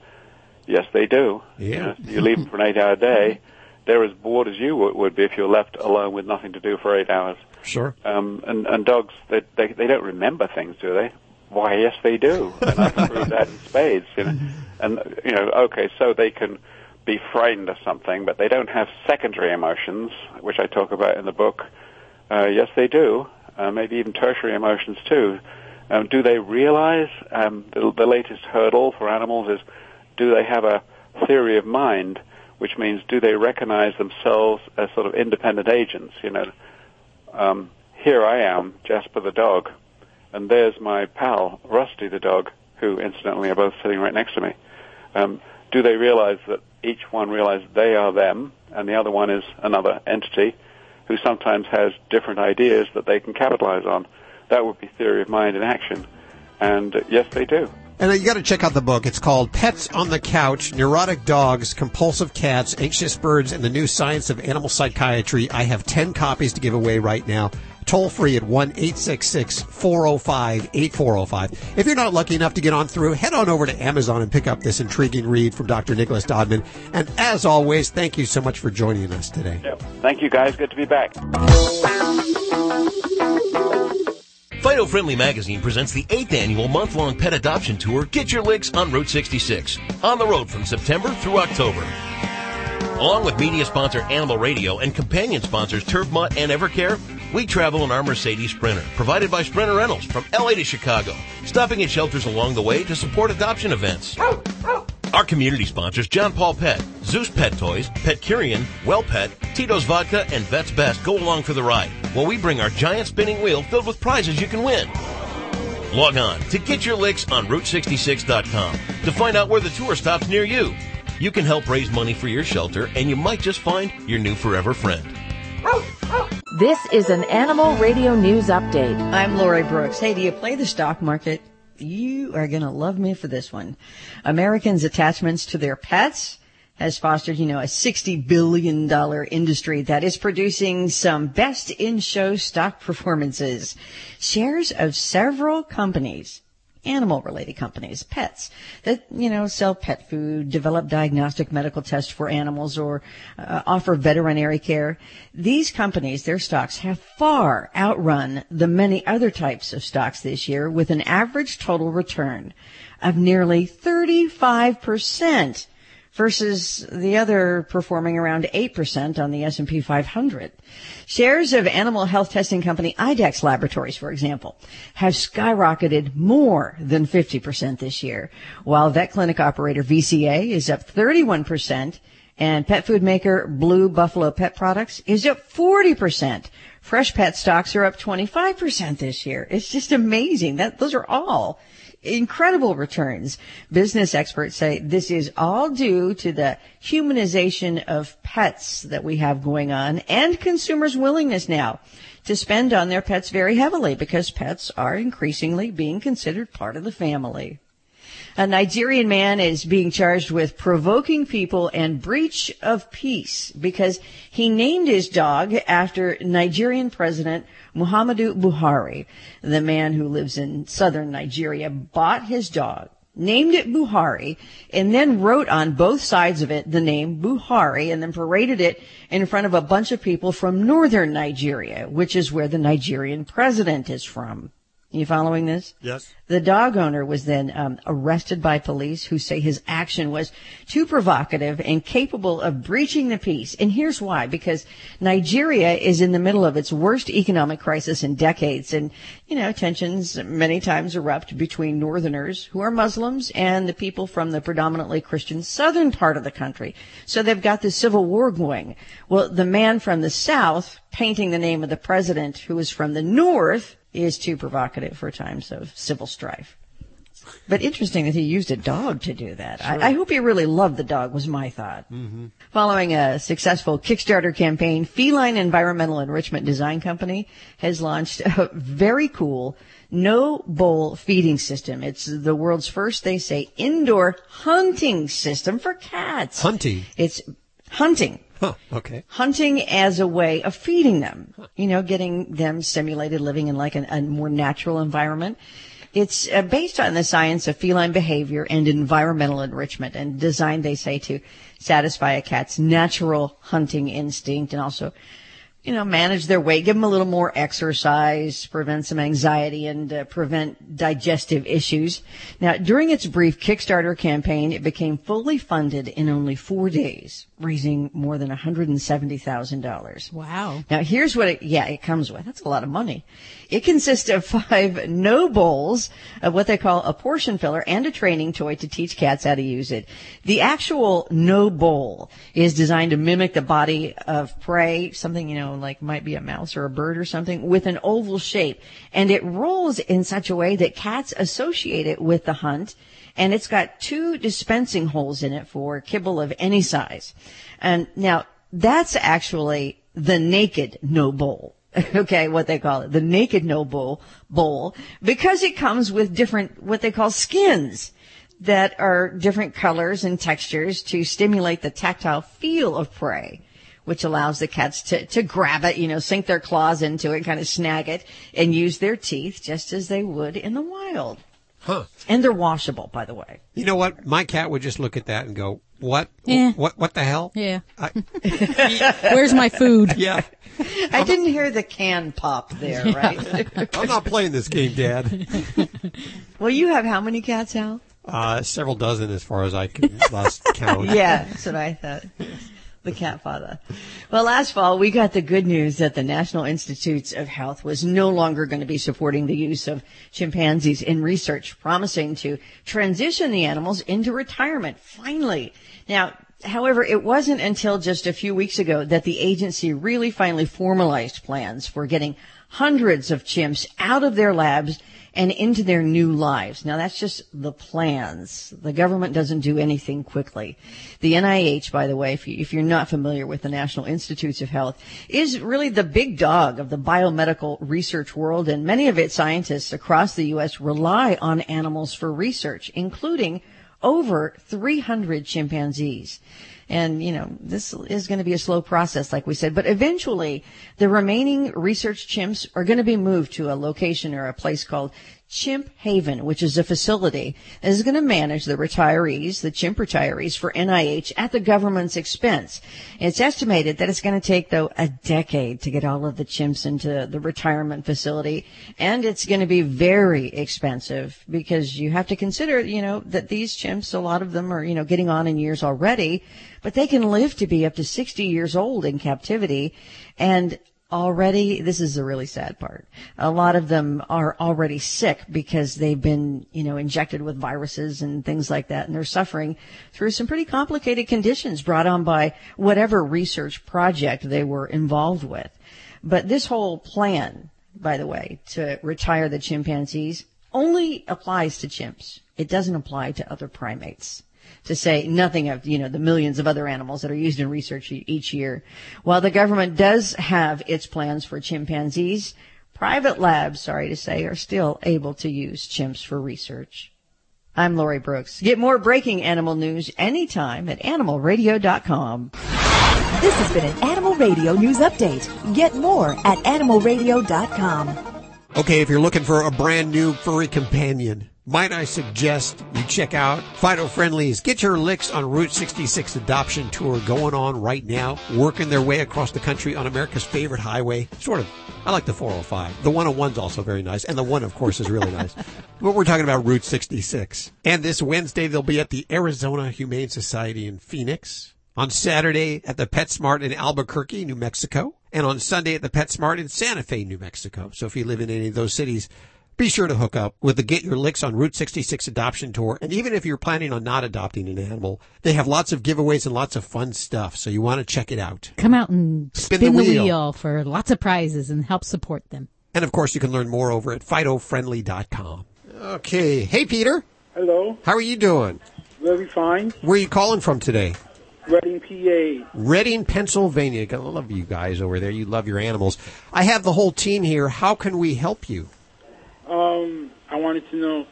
Yes, they do. Yeah. You, know, you leave them for an eight-hour day, they're as bored as you would be if you're left alone with nothing to do for eight hours. Sure. Um, and, and dogs, they, they, they don't remember things, do they? Why, yes, they do. And I've proved that in spades. You know? And, you know, okay, so they can be frightened of something, but they don't have secondary emotions, which I talk about in the book. Uh, yes, they do. Uh, maybe even tertiary emotions too. Um, do they realize um, the, the latest hurdle for animals is do they have a theory of mind, which means do they recognize themselves as sort of independent agents? You know, um, here I am, Jasper the dog, and there's my pal, Rusty the dog, who incidentally are both sitting right next to me. Um, do they realize that each one realizes they are them, and the other one is another entity who sometimes has different ideas that they can capitalize on? That would be theory of mind in action. And uh, yes, they do. And you got to check out the book. It's called Pets on the Couch Neurotic Dogs, Compulsive Cats, Anxious Birds, and the New Science of Animal Psychiatry. I have 10 copies to give away right now. Toll free at 1 866 405 8405. If you're not lucky enough to get on through, head on over to Amazon and pick up this intriguing read from Dr. Nicholas Dodman. And as always, thank you so much for joining us today. Yep. Thank you, guys. Good to be back. Fido Friendly Magazine presents the 8th annual month-long pet adoption tour, Get Your Licks on Route 66. On the road from September through October. Along with media sponsor Animal Radio and companion sponsors TurfMutt and Evercare, we travel in our Mercedes Sprinter, provided by Sprinter Rentals from LA to Chicago, stopping at shelters along the way to support adoption events. Our community sponsors John Paul Pet, Zeus Pet Toys, PetCurean, Well Pet, Tito's Vodka, and Vet's Best go along for the ride while we bring our giant spinning wheel filled with prizes you can win. Log on to get your licks on Route66.com to find out where the tour stops near you. You can help raise money for your shelter and you might just find your new forever friend. This is an Animal Radio News Update. I'm Lori Brooks. Hey, do you play the stock market? You are going to love me for this one. Americans' attachments to their pets has fostered, you know, a $60 billion industry that is producing some best in show stock performances. Shares of several companies animal related companies, pets that, you know, sell pet food, develop diagnostic medical tests for animals or uh, offer veterinary care. These companies, their stocks have far outrun the many other types of stocks this year with an average total return of nearly 35% versus the other performing around 8% on the S&P 500. Shares of animal health testing company IDEXX Laboratories, for example, have skyrocketed more than 50% this year, while vet clinic operator VCA is up 31% and pet food maker Blue Buffalo Pet Products is up 40%. Freshpet stocks are up 25% this year. It's just amazing. That those are all incredible returns. Business experts say this is all due to the humanization of pets that we have going on and consumers' willingness now to spend on their pets very heavily because pets are increasingly being considered part of the family. A Nigerian man is being charged with provoking people and breach of peace because he named his dog after Nigerian President Muhammadu Buhari. The man who lives in southern Nigeria bought his dog, named it Buhari, and then wrote on both sides of it the name Buhari and then paraded it in front of a bunch of people from northern Nigeria, which is where the Nigerian president is from. You following this? Yes. The dog owner was then um, arrested by police who say his action was too provocative and capable of breaching the peace. And here's why. Because Nigeria is in the middle of its worst economic crisis in decades. And, you know, tensions many times erupt between northerners who are Muslims and the people from the predominantly Christian southern part of the country. So they've got this civil war going. Well, the man from the south painting the name of the president who is from the north is too provocative for times of civil strife. But interesting that he used a dog to do that. Sure. I, I, hope he really loved the dog was my thought. Mm-hmm. Following a successful Kickstarter campaign, Feline Environmental Enrichment Design Company has launched a very cool no bowl feeding system. It's the world's first, they say, indoor hunting system for cats. Hunting. It's hunting. Huh, okay. Hunting as a way of feeding them, you know, getting them stimulated, living in like an, a more natural environment. It's uh, based on the science of feline behavior and environmental enrichment and designed, they say, to satisfy a cat's natural hunting instinct and also you know, manage their weight, give them a little more exercise, prevent some anxiety, and uh, prevent digestive issues. Now, during its brief Kickstarter campaign, it became fully funded in only four days, raising more than $170,000. Wow. Now, here's what it, yeah, it comes with. That's a lot of money. It consists of five no bowls of what they call a portion filler and a training toy to teach cats how to use it. The actual no bowl is designed to mimic the body of prey, something, you know, like might be a mouse or a bird or something, with an oval shape. And it rolls in such a way that cats associate it with the hunt. And it's got two dispensing holes in it for kibble of any size. And now that's actually the naked no bowl. okay, what they call it, the naked no bowl, bowl, because it comes with different, what they call skins that are different colors and textures to stimulate the tactile feel of prey, which allows the cats to, to grab it, you know, sink their claws into it, kind of snag it, and use their teeth just as they would in the wild. Huh. And they're washable, by the way. You know what? My cat would just look at that and go, "What? Yeah. What? What the hell?" Yeah. Where's my food? Yeah. I didn't hear the can pop there, right? I'm not playing this game, Dad. well, you have how many cats, Al? Uh, several dozen, as far as I can last count. yeah, that's what I thought. The cat father. Well, last fall, we got the good news that the National Institutes of Health was no longer going to be supporting the use of chimpanzees in research, promising to transition the animals into retirement, finally. Now, However, it wasn't until just a few weeks ago that the agency really finally formalized plans for getting hundreds of chimps out of their labs and into their new lives. Now that's just the plans. The government doesn't do anything quickly. The NIH, by the way, if, you, you're not familiar with the National Institutes of Health, is really the big dog of the biomedical research world and many of its scientists across the U.S. rely on animals for research, including over 300 chimpanzees. And, you know, this is going to be a slow process, like we said, but eventually the remaining research chimps are going to be moved to a location or a place called Chimp Haven, which is a facility that is going to manage the retirees, the chimp retirees for NIH at the government's expense. It's estimated that it's going to take, though, a decade to get all of the chimps into the retirement facility. And it's going to be very expensive because you have to consider, you know, that these chimps, a lot of them are, you know, getting on in years already, but they can live to be up to 60 years old in captivity. And already, this is the really sad part. A lot of them are already sick because they've been, you know, injected with viruses and things like that. And they're suffering through some pretty complicated conditions brought on by whatever research project they were involved with. But this whole plan, by the way, to retire the chimpanzees only applies to chimps. It doesn't apply to other primates to say nothing of, you know, the millions of other animals that are used in research each year. While the government does have its plans for chimpanzees, private labs, sorry to say, are still able to use chimps for research. I'm Lori Brooks. Get more breaking animal news anytime at animalradio.com. This has been an Animal Radio News Update. Get more at animalradio.com. Okay, if you're looking for a brand new furry companion, might I suggest you check out Fido Friendly's Get Your Licks on Route 66 adoption tour going on right now, working their way across the country on America's favorite highway. Sort of. I like the 405. The 101's also very nice, and the one, of course, is really nice. But we're talking about Route 66. And this Wednesday, they'll be at the Arizona Humane Society in Phoenix. On Saturday at the PetSmart in Albuquerque, New Mexico. And on Sunday at the PetSmart in Santa Fe, New Mexico. So if you live in any of those cities, be sure to hook up with the Get Your Licks on Route 66 adoption tour. And even if you're planning on not adopting an animal, they have lots of giveaways and lots of fun stuff. So you want to check it out. Come out and Spin spin, the the, wheel. wheel. for lots of prizes and help support them. And of course, you can learn more over at FidoFriendly.com. Okay. Hey, Peter. Hello, How are you doing? very fine. Where are you calling from today? Reading, PA. Reading, Pennsylvania. I love you guys over there. You love your animals. I have the whole team here. How can we help you? Um, I wanted to know,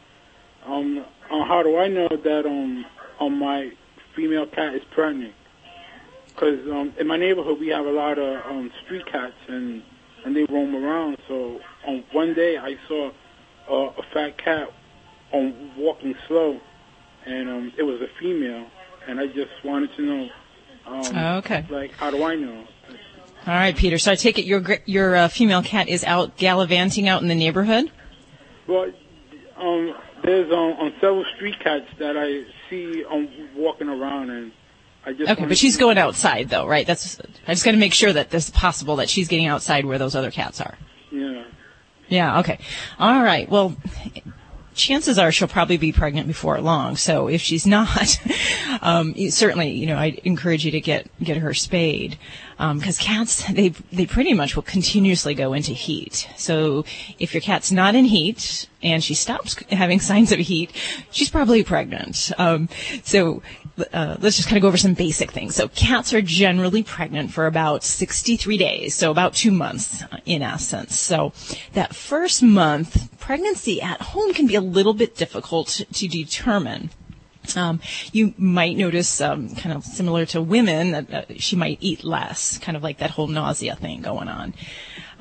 um, uh, how do I know that um, um my female cat is pregnant? Because um, in my neighborhood we have a lot of um, street cats and and they roam around. So um, one day I saw uh, a fat cat um, walking slow, and um, it was a female, and I just wanted to know, um, Oh, okay. like how do I know? All right, Peter. So I take it your your uh, female cat is out gallivanting out in the neighborhood. Well, um, there's um, on several street cats that I see um, walking around, and I just Okay, but she's going outside though, right? That's I just got to make sure that this is possible that she's getting outside where those other cats are. Yeah. Yeah. Okay. All right. Well, chances are she'll probably be pregnant before long. So if she's not, um, certainly, you know, I'd encourage you to get get her spayed because cats they they pretty much will continuously go into heat. So if your cat's not in heat and she stops having signs of heat, she's probably pregnant. Um, so uh, let's just kind of go over some basic things. So cats are generally pregnant for about 63 days, so about two months in essence. So that first month, pregnancy at home can be a little bit difficult to determine. Um, you might notice, um, kind of similar to women, that uh, she might eat less, kind of like that whole nausea thing going on.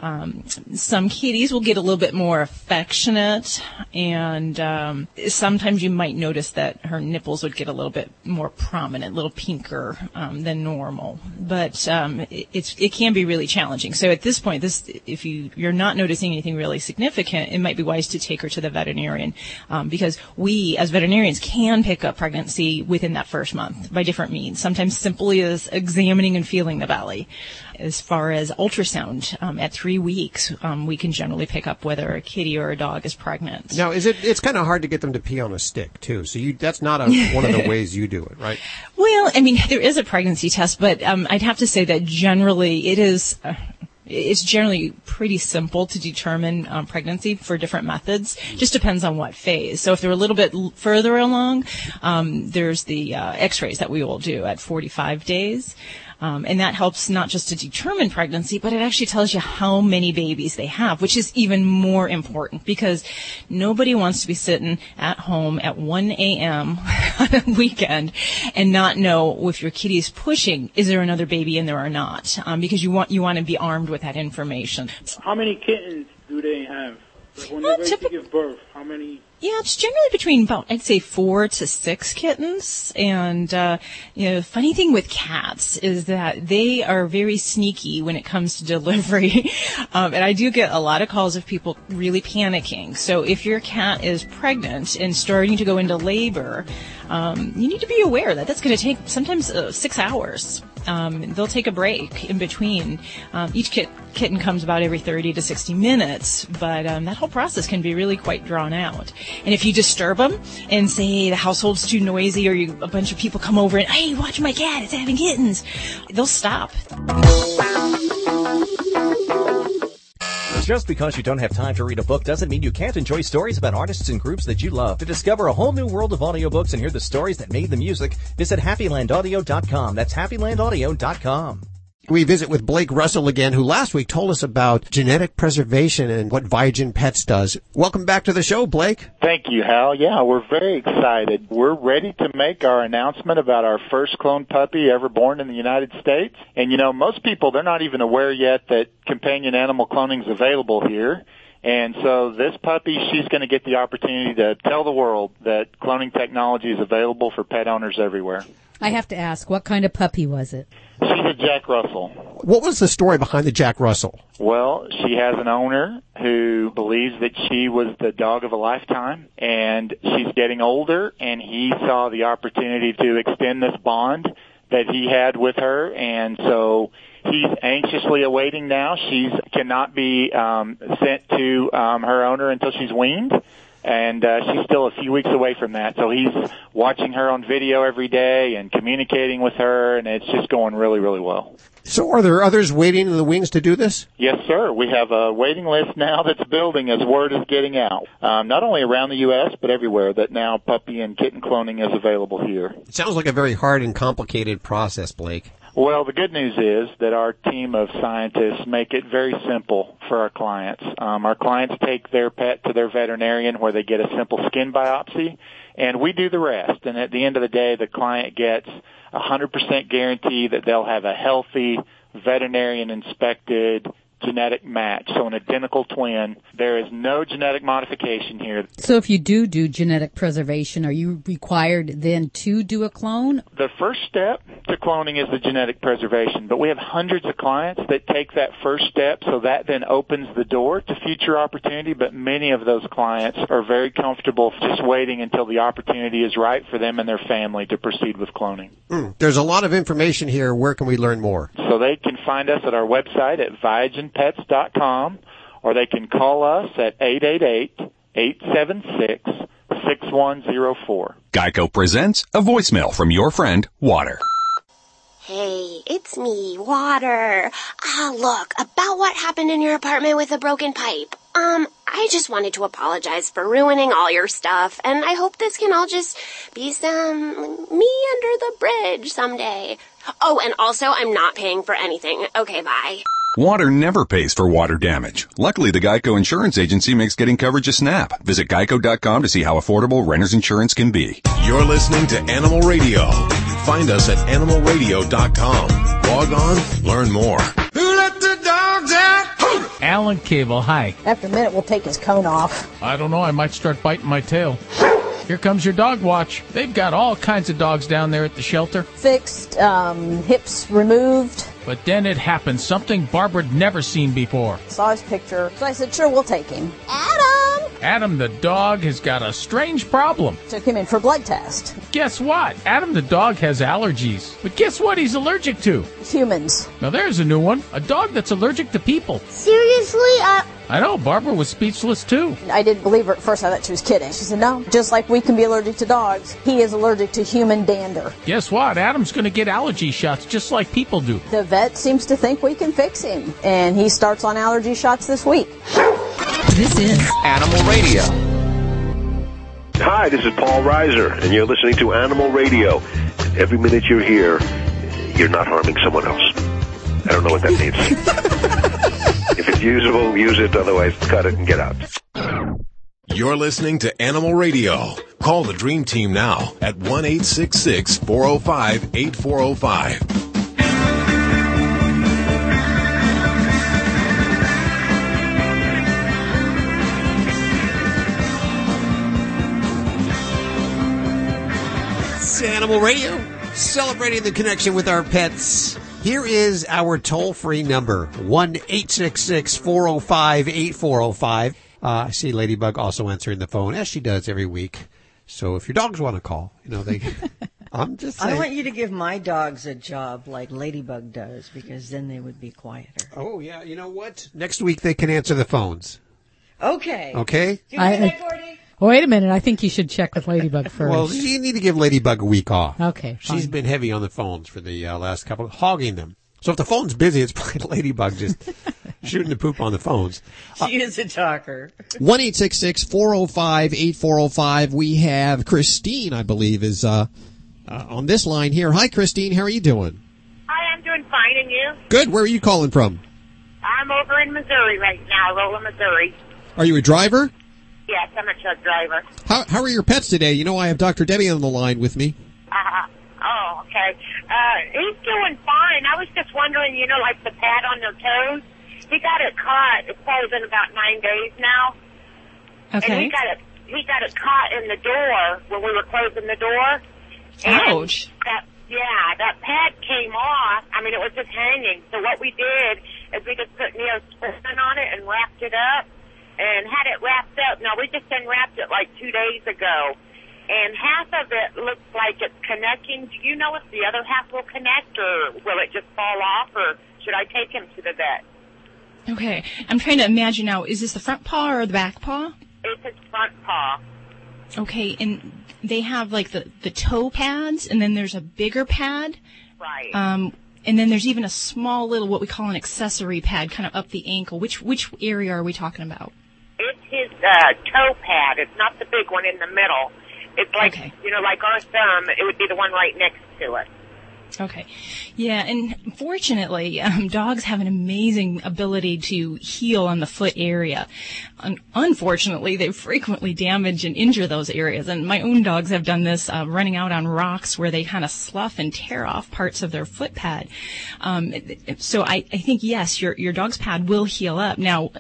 Um, some kitties will get a little bit more affectionate, and um, sometimes you might notice that her nipples would get a little bit more prominent, a little pinker um, than normal. But um, it, it's it can be really challenging. So at this point, this if you you're not noticing anything really significant, it might be wise to take her to the veterinarian um, because we as veterinarians can pick up pregnancy within that first month by different means. Sometimes simply as examining and feeling the belly. As far as ultrasound, um, at three weeks, um, we can generally pick up whether a kitty or a dog is pregnant. Now, is it? It's kind of hard to get them to pee on a stick too. So you that's not a, one of the ways you do it, right? Well, I mean, there is a pregnancy test, but um, I'd have to say that generally it is. Uh, it's generally pretty simple to determine um, pregnancy for different methods. Just depends on what phase. So if they're a little bit l- further along, um, there's the uh, X-rays that we will do at 45 days. Um, and that helps not just to determine pregnancy, but it actually tells you how many babies they have, which is even more important because nobody wants to be sitting at home at 1 a.m. on a weekend and not know if your kitty is pushing, is there another baby in there or not? Um, because you want you want to be armed with that information. How many kittens do they have? Like when they're ready to give birth, how many? Yeah, it's generally between about I'd say four to six kittens. And uh, you know, the funny thing with cats is that they are very sneaky when it comes to delivery. um, and I do get a lot of calls of people really panicking. So if your cat is pregnant and starting to go into labor, um, you need to be aware that that's going to take sometimes uh, six hours. Um, they'll take a break in between. Um, each kit, kitten comes about every 30 to 60 minutes, but um, that whole process can be really quite drawn out. And if you disturb them and say the household's too noisy, or you, a bunch of people come over and hey, watch my cat, it's having kittens, they'll stop. Just because you don't have time to read a book doesn't mean you can't enjoy stories about artists and groups that you love. To discover a whole new world of audiobooks and hear the stories that made the music, visit happylandaudio.com. That's happylandaudio.com. We visit with Blake Russell again, who last week told us about genetic preservation and what Viagen Pets does. Welcome back to the show, Blake. Thank you, Hal. Yeah, we're very excited. We're ready to make our announcement about our first clone puppy ever born in the United States. And you know, most people, they're not even aware yet that companion animal cloning is available here. And so this puppy, she's going to get the opportunity to tell the world that cloning technology is available for pet owners everywhere. I have to ask, what kind of puppy was it? She's a Jack Russell. What was the story behind the Jack Russell? Well, she has an owner who believes that she was the dog of a lifetime and she's getting older and he saw the opportunity to extend this bond that he had with her and so he's anxiously awaiting now. She cannot be um, sent to um, her owner until she's weaned and uh, she's still a few weeks away from that. So he's watching her on video every day and communicating with her, and it's just going really, really well. So are there others waiting in the wings to do this? Yes, sir. We have a waiting list now that's building as word is getting out. Um, not only around the U.S., but everywhere that now puppy and kitten cloning is available here. It sounds like a very hard and complicated process, Blake. Well, the good news is that our team of scientists make it very simple for our clients. Um, our clients take their pet to their veterinarian where they get a simple skin biopsy, and we do the rest. And at the end of the day, the client gets a 100% guarantee that they'll have a healthy, veterinarian inspected genetic match, so an identical twin. There is no genetic modification here. So if you do do genetic preservation, are you required then to do a clone? The first step to cloning is the genetic preservation, but we have hundreds of clients that take that first step, so that then opens the door to future opportunity, but many of those clients are very comfortable just waiting until the opportunity is right for them and their family to proceed with cloning. Mm, there's a lot of information here. Where can we learn more? So they can find us at our website at viagenpets.com or they can call us at 888-876-6104. Geico presents a voicemail from your friend, Water. Hey, it's me, Water. Ah, look, about what happened in your apartment with the broken pipe. Um, I just wanted to apologize for ruining all your stuff, and I hope this can all just be some me under the bridge someday. Oh, and also, I'm not paying for anything. Okay, bye. Water never pays for water damage. Luckily, the Geico Insurance Agency makes getting coverage a snap. Visit geico.com to see how affordable renter's insurance can be. You're listening to Animal Radio. Find us at animalradio.com. Log on, learn more. Who let the dogs out? Alan Cable, hi. After a minute, we'll take his cone off. I don't know, I might start biting my tail. Here comes your dog watch. They've got all kinds of dogs down there at the shelter. Fixed, um, hips removed. But then it happened, something Barbara'd never seen before. Saw his picture, so I said, sure, we'll take him. Adam! Adam the dog has got a strange problem. Took him in for blood test. Guess what? Adam the dog has allergies. But guess what he's allergic to? Humans. Now there's a new one. A dog that's allergic to people. Seriously? Uh, I know, Barbara was speechless too. I didn't believe her at first. I thought she was kidding. She said, no, just like we can be allergic to dogs, he is allergic to human dander. Guess what? Adam's going to get allergy shots just like people do. The vet seems to think we can fix him, and he starts on allergy shots this week. This is Animal Radio. Hi, this is Paul Reiser, and you're listening to Animal Radio. Every minute you're here, you're not harming someone else. I don't know what that means. if it's usable, use it. Otherwise, cut it and get out. You're listening to Animal Radio. Call the Dream Team now at 1 405 8405. It's Animal Radio, celebrating the connection with our pets. Here is our toll free number 1 405 8405. Uh, I see Ladybug also answering the phone, as she does every week. So if your dogs want to call, you know, they. I'm just saying. I want you to give my dogs a job like Ladybug does because then they would be quieter. Oh, yeah. You know what? Next week they can answer the phones. Okay. Okay? I, wait a minute. I think you should check with Ladybug first. Well, you need to give Ladybug a week off. Okay, she's been heavy on the phones for the uh, last couple, hogging them. So if the phone's busy, it's probably Ladybug just shooting the poop on the phones. She is a talker. One eight six six four zero five eight four zero five. We have Christine, I believe, is uh, uh, on this line here. Hi, Christine. How are you doing? Hi, I'm doing fine, and you? Good. Where are you calling from? I'm over in Missouri right now, Rolla, Missouri. Are you a driver? Yes, I'm a truck driver. How how are your pets today? You know, I have Dr. Debbie on the line with me. Uh, oh, okay. Uh, he's doing fine. I was just wondering, you know, like the pad on their toes. He got it caught. It's probably been about nine days now. And Okay. he got it. He got it caught in the door when we were closing the door. Ouch. That yeah, that pad came off. I mean, it was just hanging. So what we did is we just put neosporin on it and wrapped it up, and had it wrapped up. Now we just unwrapped it like two days ago, and half of it looks like it's connecting. Do you know if the other half will connect, or will it just fall off, or should I take him to the vet? Okay. I'm trying to imagine now. Is this the front paw or the back paw? It's his front paw. Okay, and they have like the the toe pads, and then there's a bigger pad. Right. Um, and then there's even a small little what we call an accessory pad, kind of up the ankle. Which which area are we talking about? Uh, toe pad. It's not the big one in the middle. It's like you know, like our thumb. It would be the one right next to it. Okay. Yeah, and fortunately, um, dogs have an amazing ability to heal on the foot area. Un- unfortunately, they frequently damage and injure those areas. And my own dogs have done this uh, running out on rocks where they kind of slough and tear off parts of their foot pad. Um, so I, I think, yes, your, your dog's pad will heal up. Now,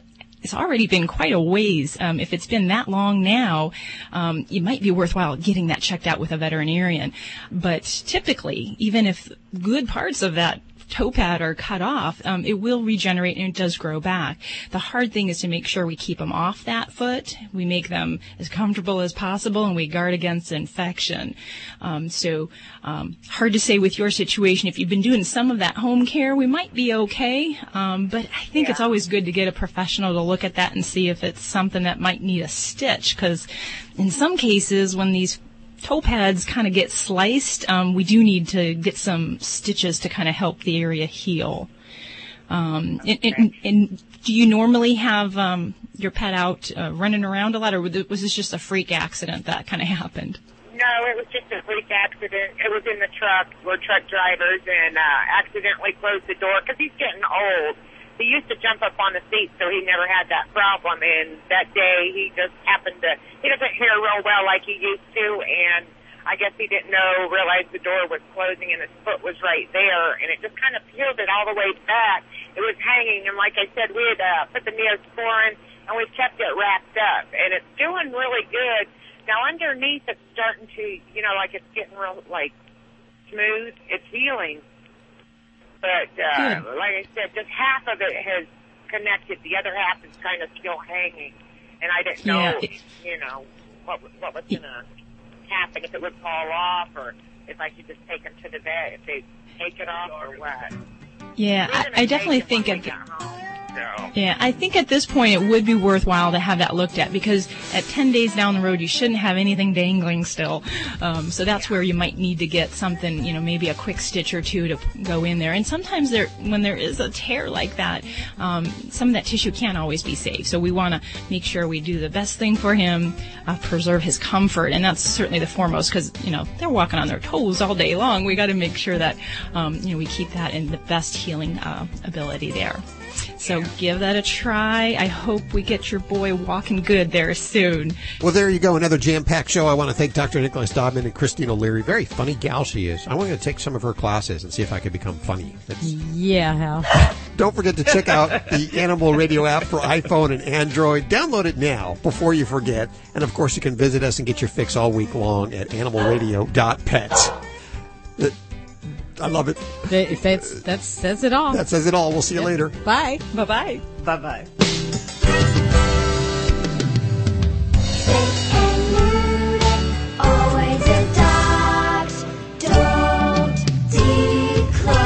it's already been quite a ways. Um, if it's been that long now, um, it might be worthwhile getting that checked out with a veterinarian. But typically, even if good parts of that toe pad are cut off, um, it will regenerate and it does grow back. The hard thing is to make sure we keep them off that foot. We make them as comfortable as possible and we guard against infection. Um, so um, hard to say with your situation. If you've been doing some of that home care, we might be okay. Um, but I think it's always good to get a professional to look at that and see if it's something that might need a stitch because in some cases when these toe pads kind of get sliced, um, we do need to get some stitches to kind of help the area heal. Um, and, and, and do you normally have um, your pet out uh, running around a lot, or was this just a freak accident that kind of happened? No, it was just a freak accident. It was in the truck. We're truck drivers and uh, accidentally closed the door because he's getting old. He used to jump up on the seat, so he never had that problem. And that day, he just happened to, he doesn't hear real well like he used to, and I guess he didn't know, realize the door was closing and his foot was right there, and it just kind of peeled it all the way back. It was hanging, and like I said, we had uh, put the neosporin, and we've kept it wrapped up, and it's doing really good. Now underneath, it's starting to, you know, like it's getting real, like, smooth. It's healing. But, uh, Good. like I said, just half of it has connected. The other half is kind of still hanging. And I didn't know, Yeah, it- you know, what, what was going to happen, if it would fall off or if I should just take him to the vet, if they take it off or what. Yeah, I, I definitely think when so. yeah, I think at this point it would be worthwhile to have that looked at because at 10 days down the road you shouldn't have anything dangling still. Um, so that's where you might need to get something, you know, maybe a quick stitch or two to go in there. And sometimes there, when there is a tear like that, um, some of that tissue can't always be safe. So we want to make sure we do the best thing for him, uh, preserve his comfort, and that's certainly the foremost because you know they're walking on their toes all day long. We got to make sure that um, you know we keep that in the best healing uh, ability there. So give that a try. I hope we get your boy walking good there soon. Well, there you go. Another jam-packed show. I want to thank Dr. Nicholas Dodman and Christine O'Leary. Very funny gal she is. I want to take some of her classes and see if I can become funny. That's, Yeah, Hal. don't forget to check out the Animal Radio app for iPhone and Android. Download it now before you forget. And of course, you can visit us and get your fix all week long at animalradio.pets. It- I love it. That, that's, that says it all. That says it all. We'll see you later. Bye. Bye bye. Bye bye. Always a dog's don't declaw.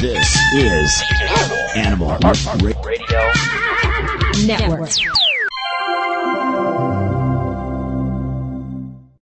This is Animal Radio Network.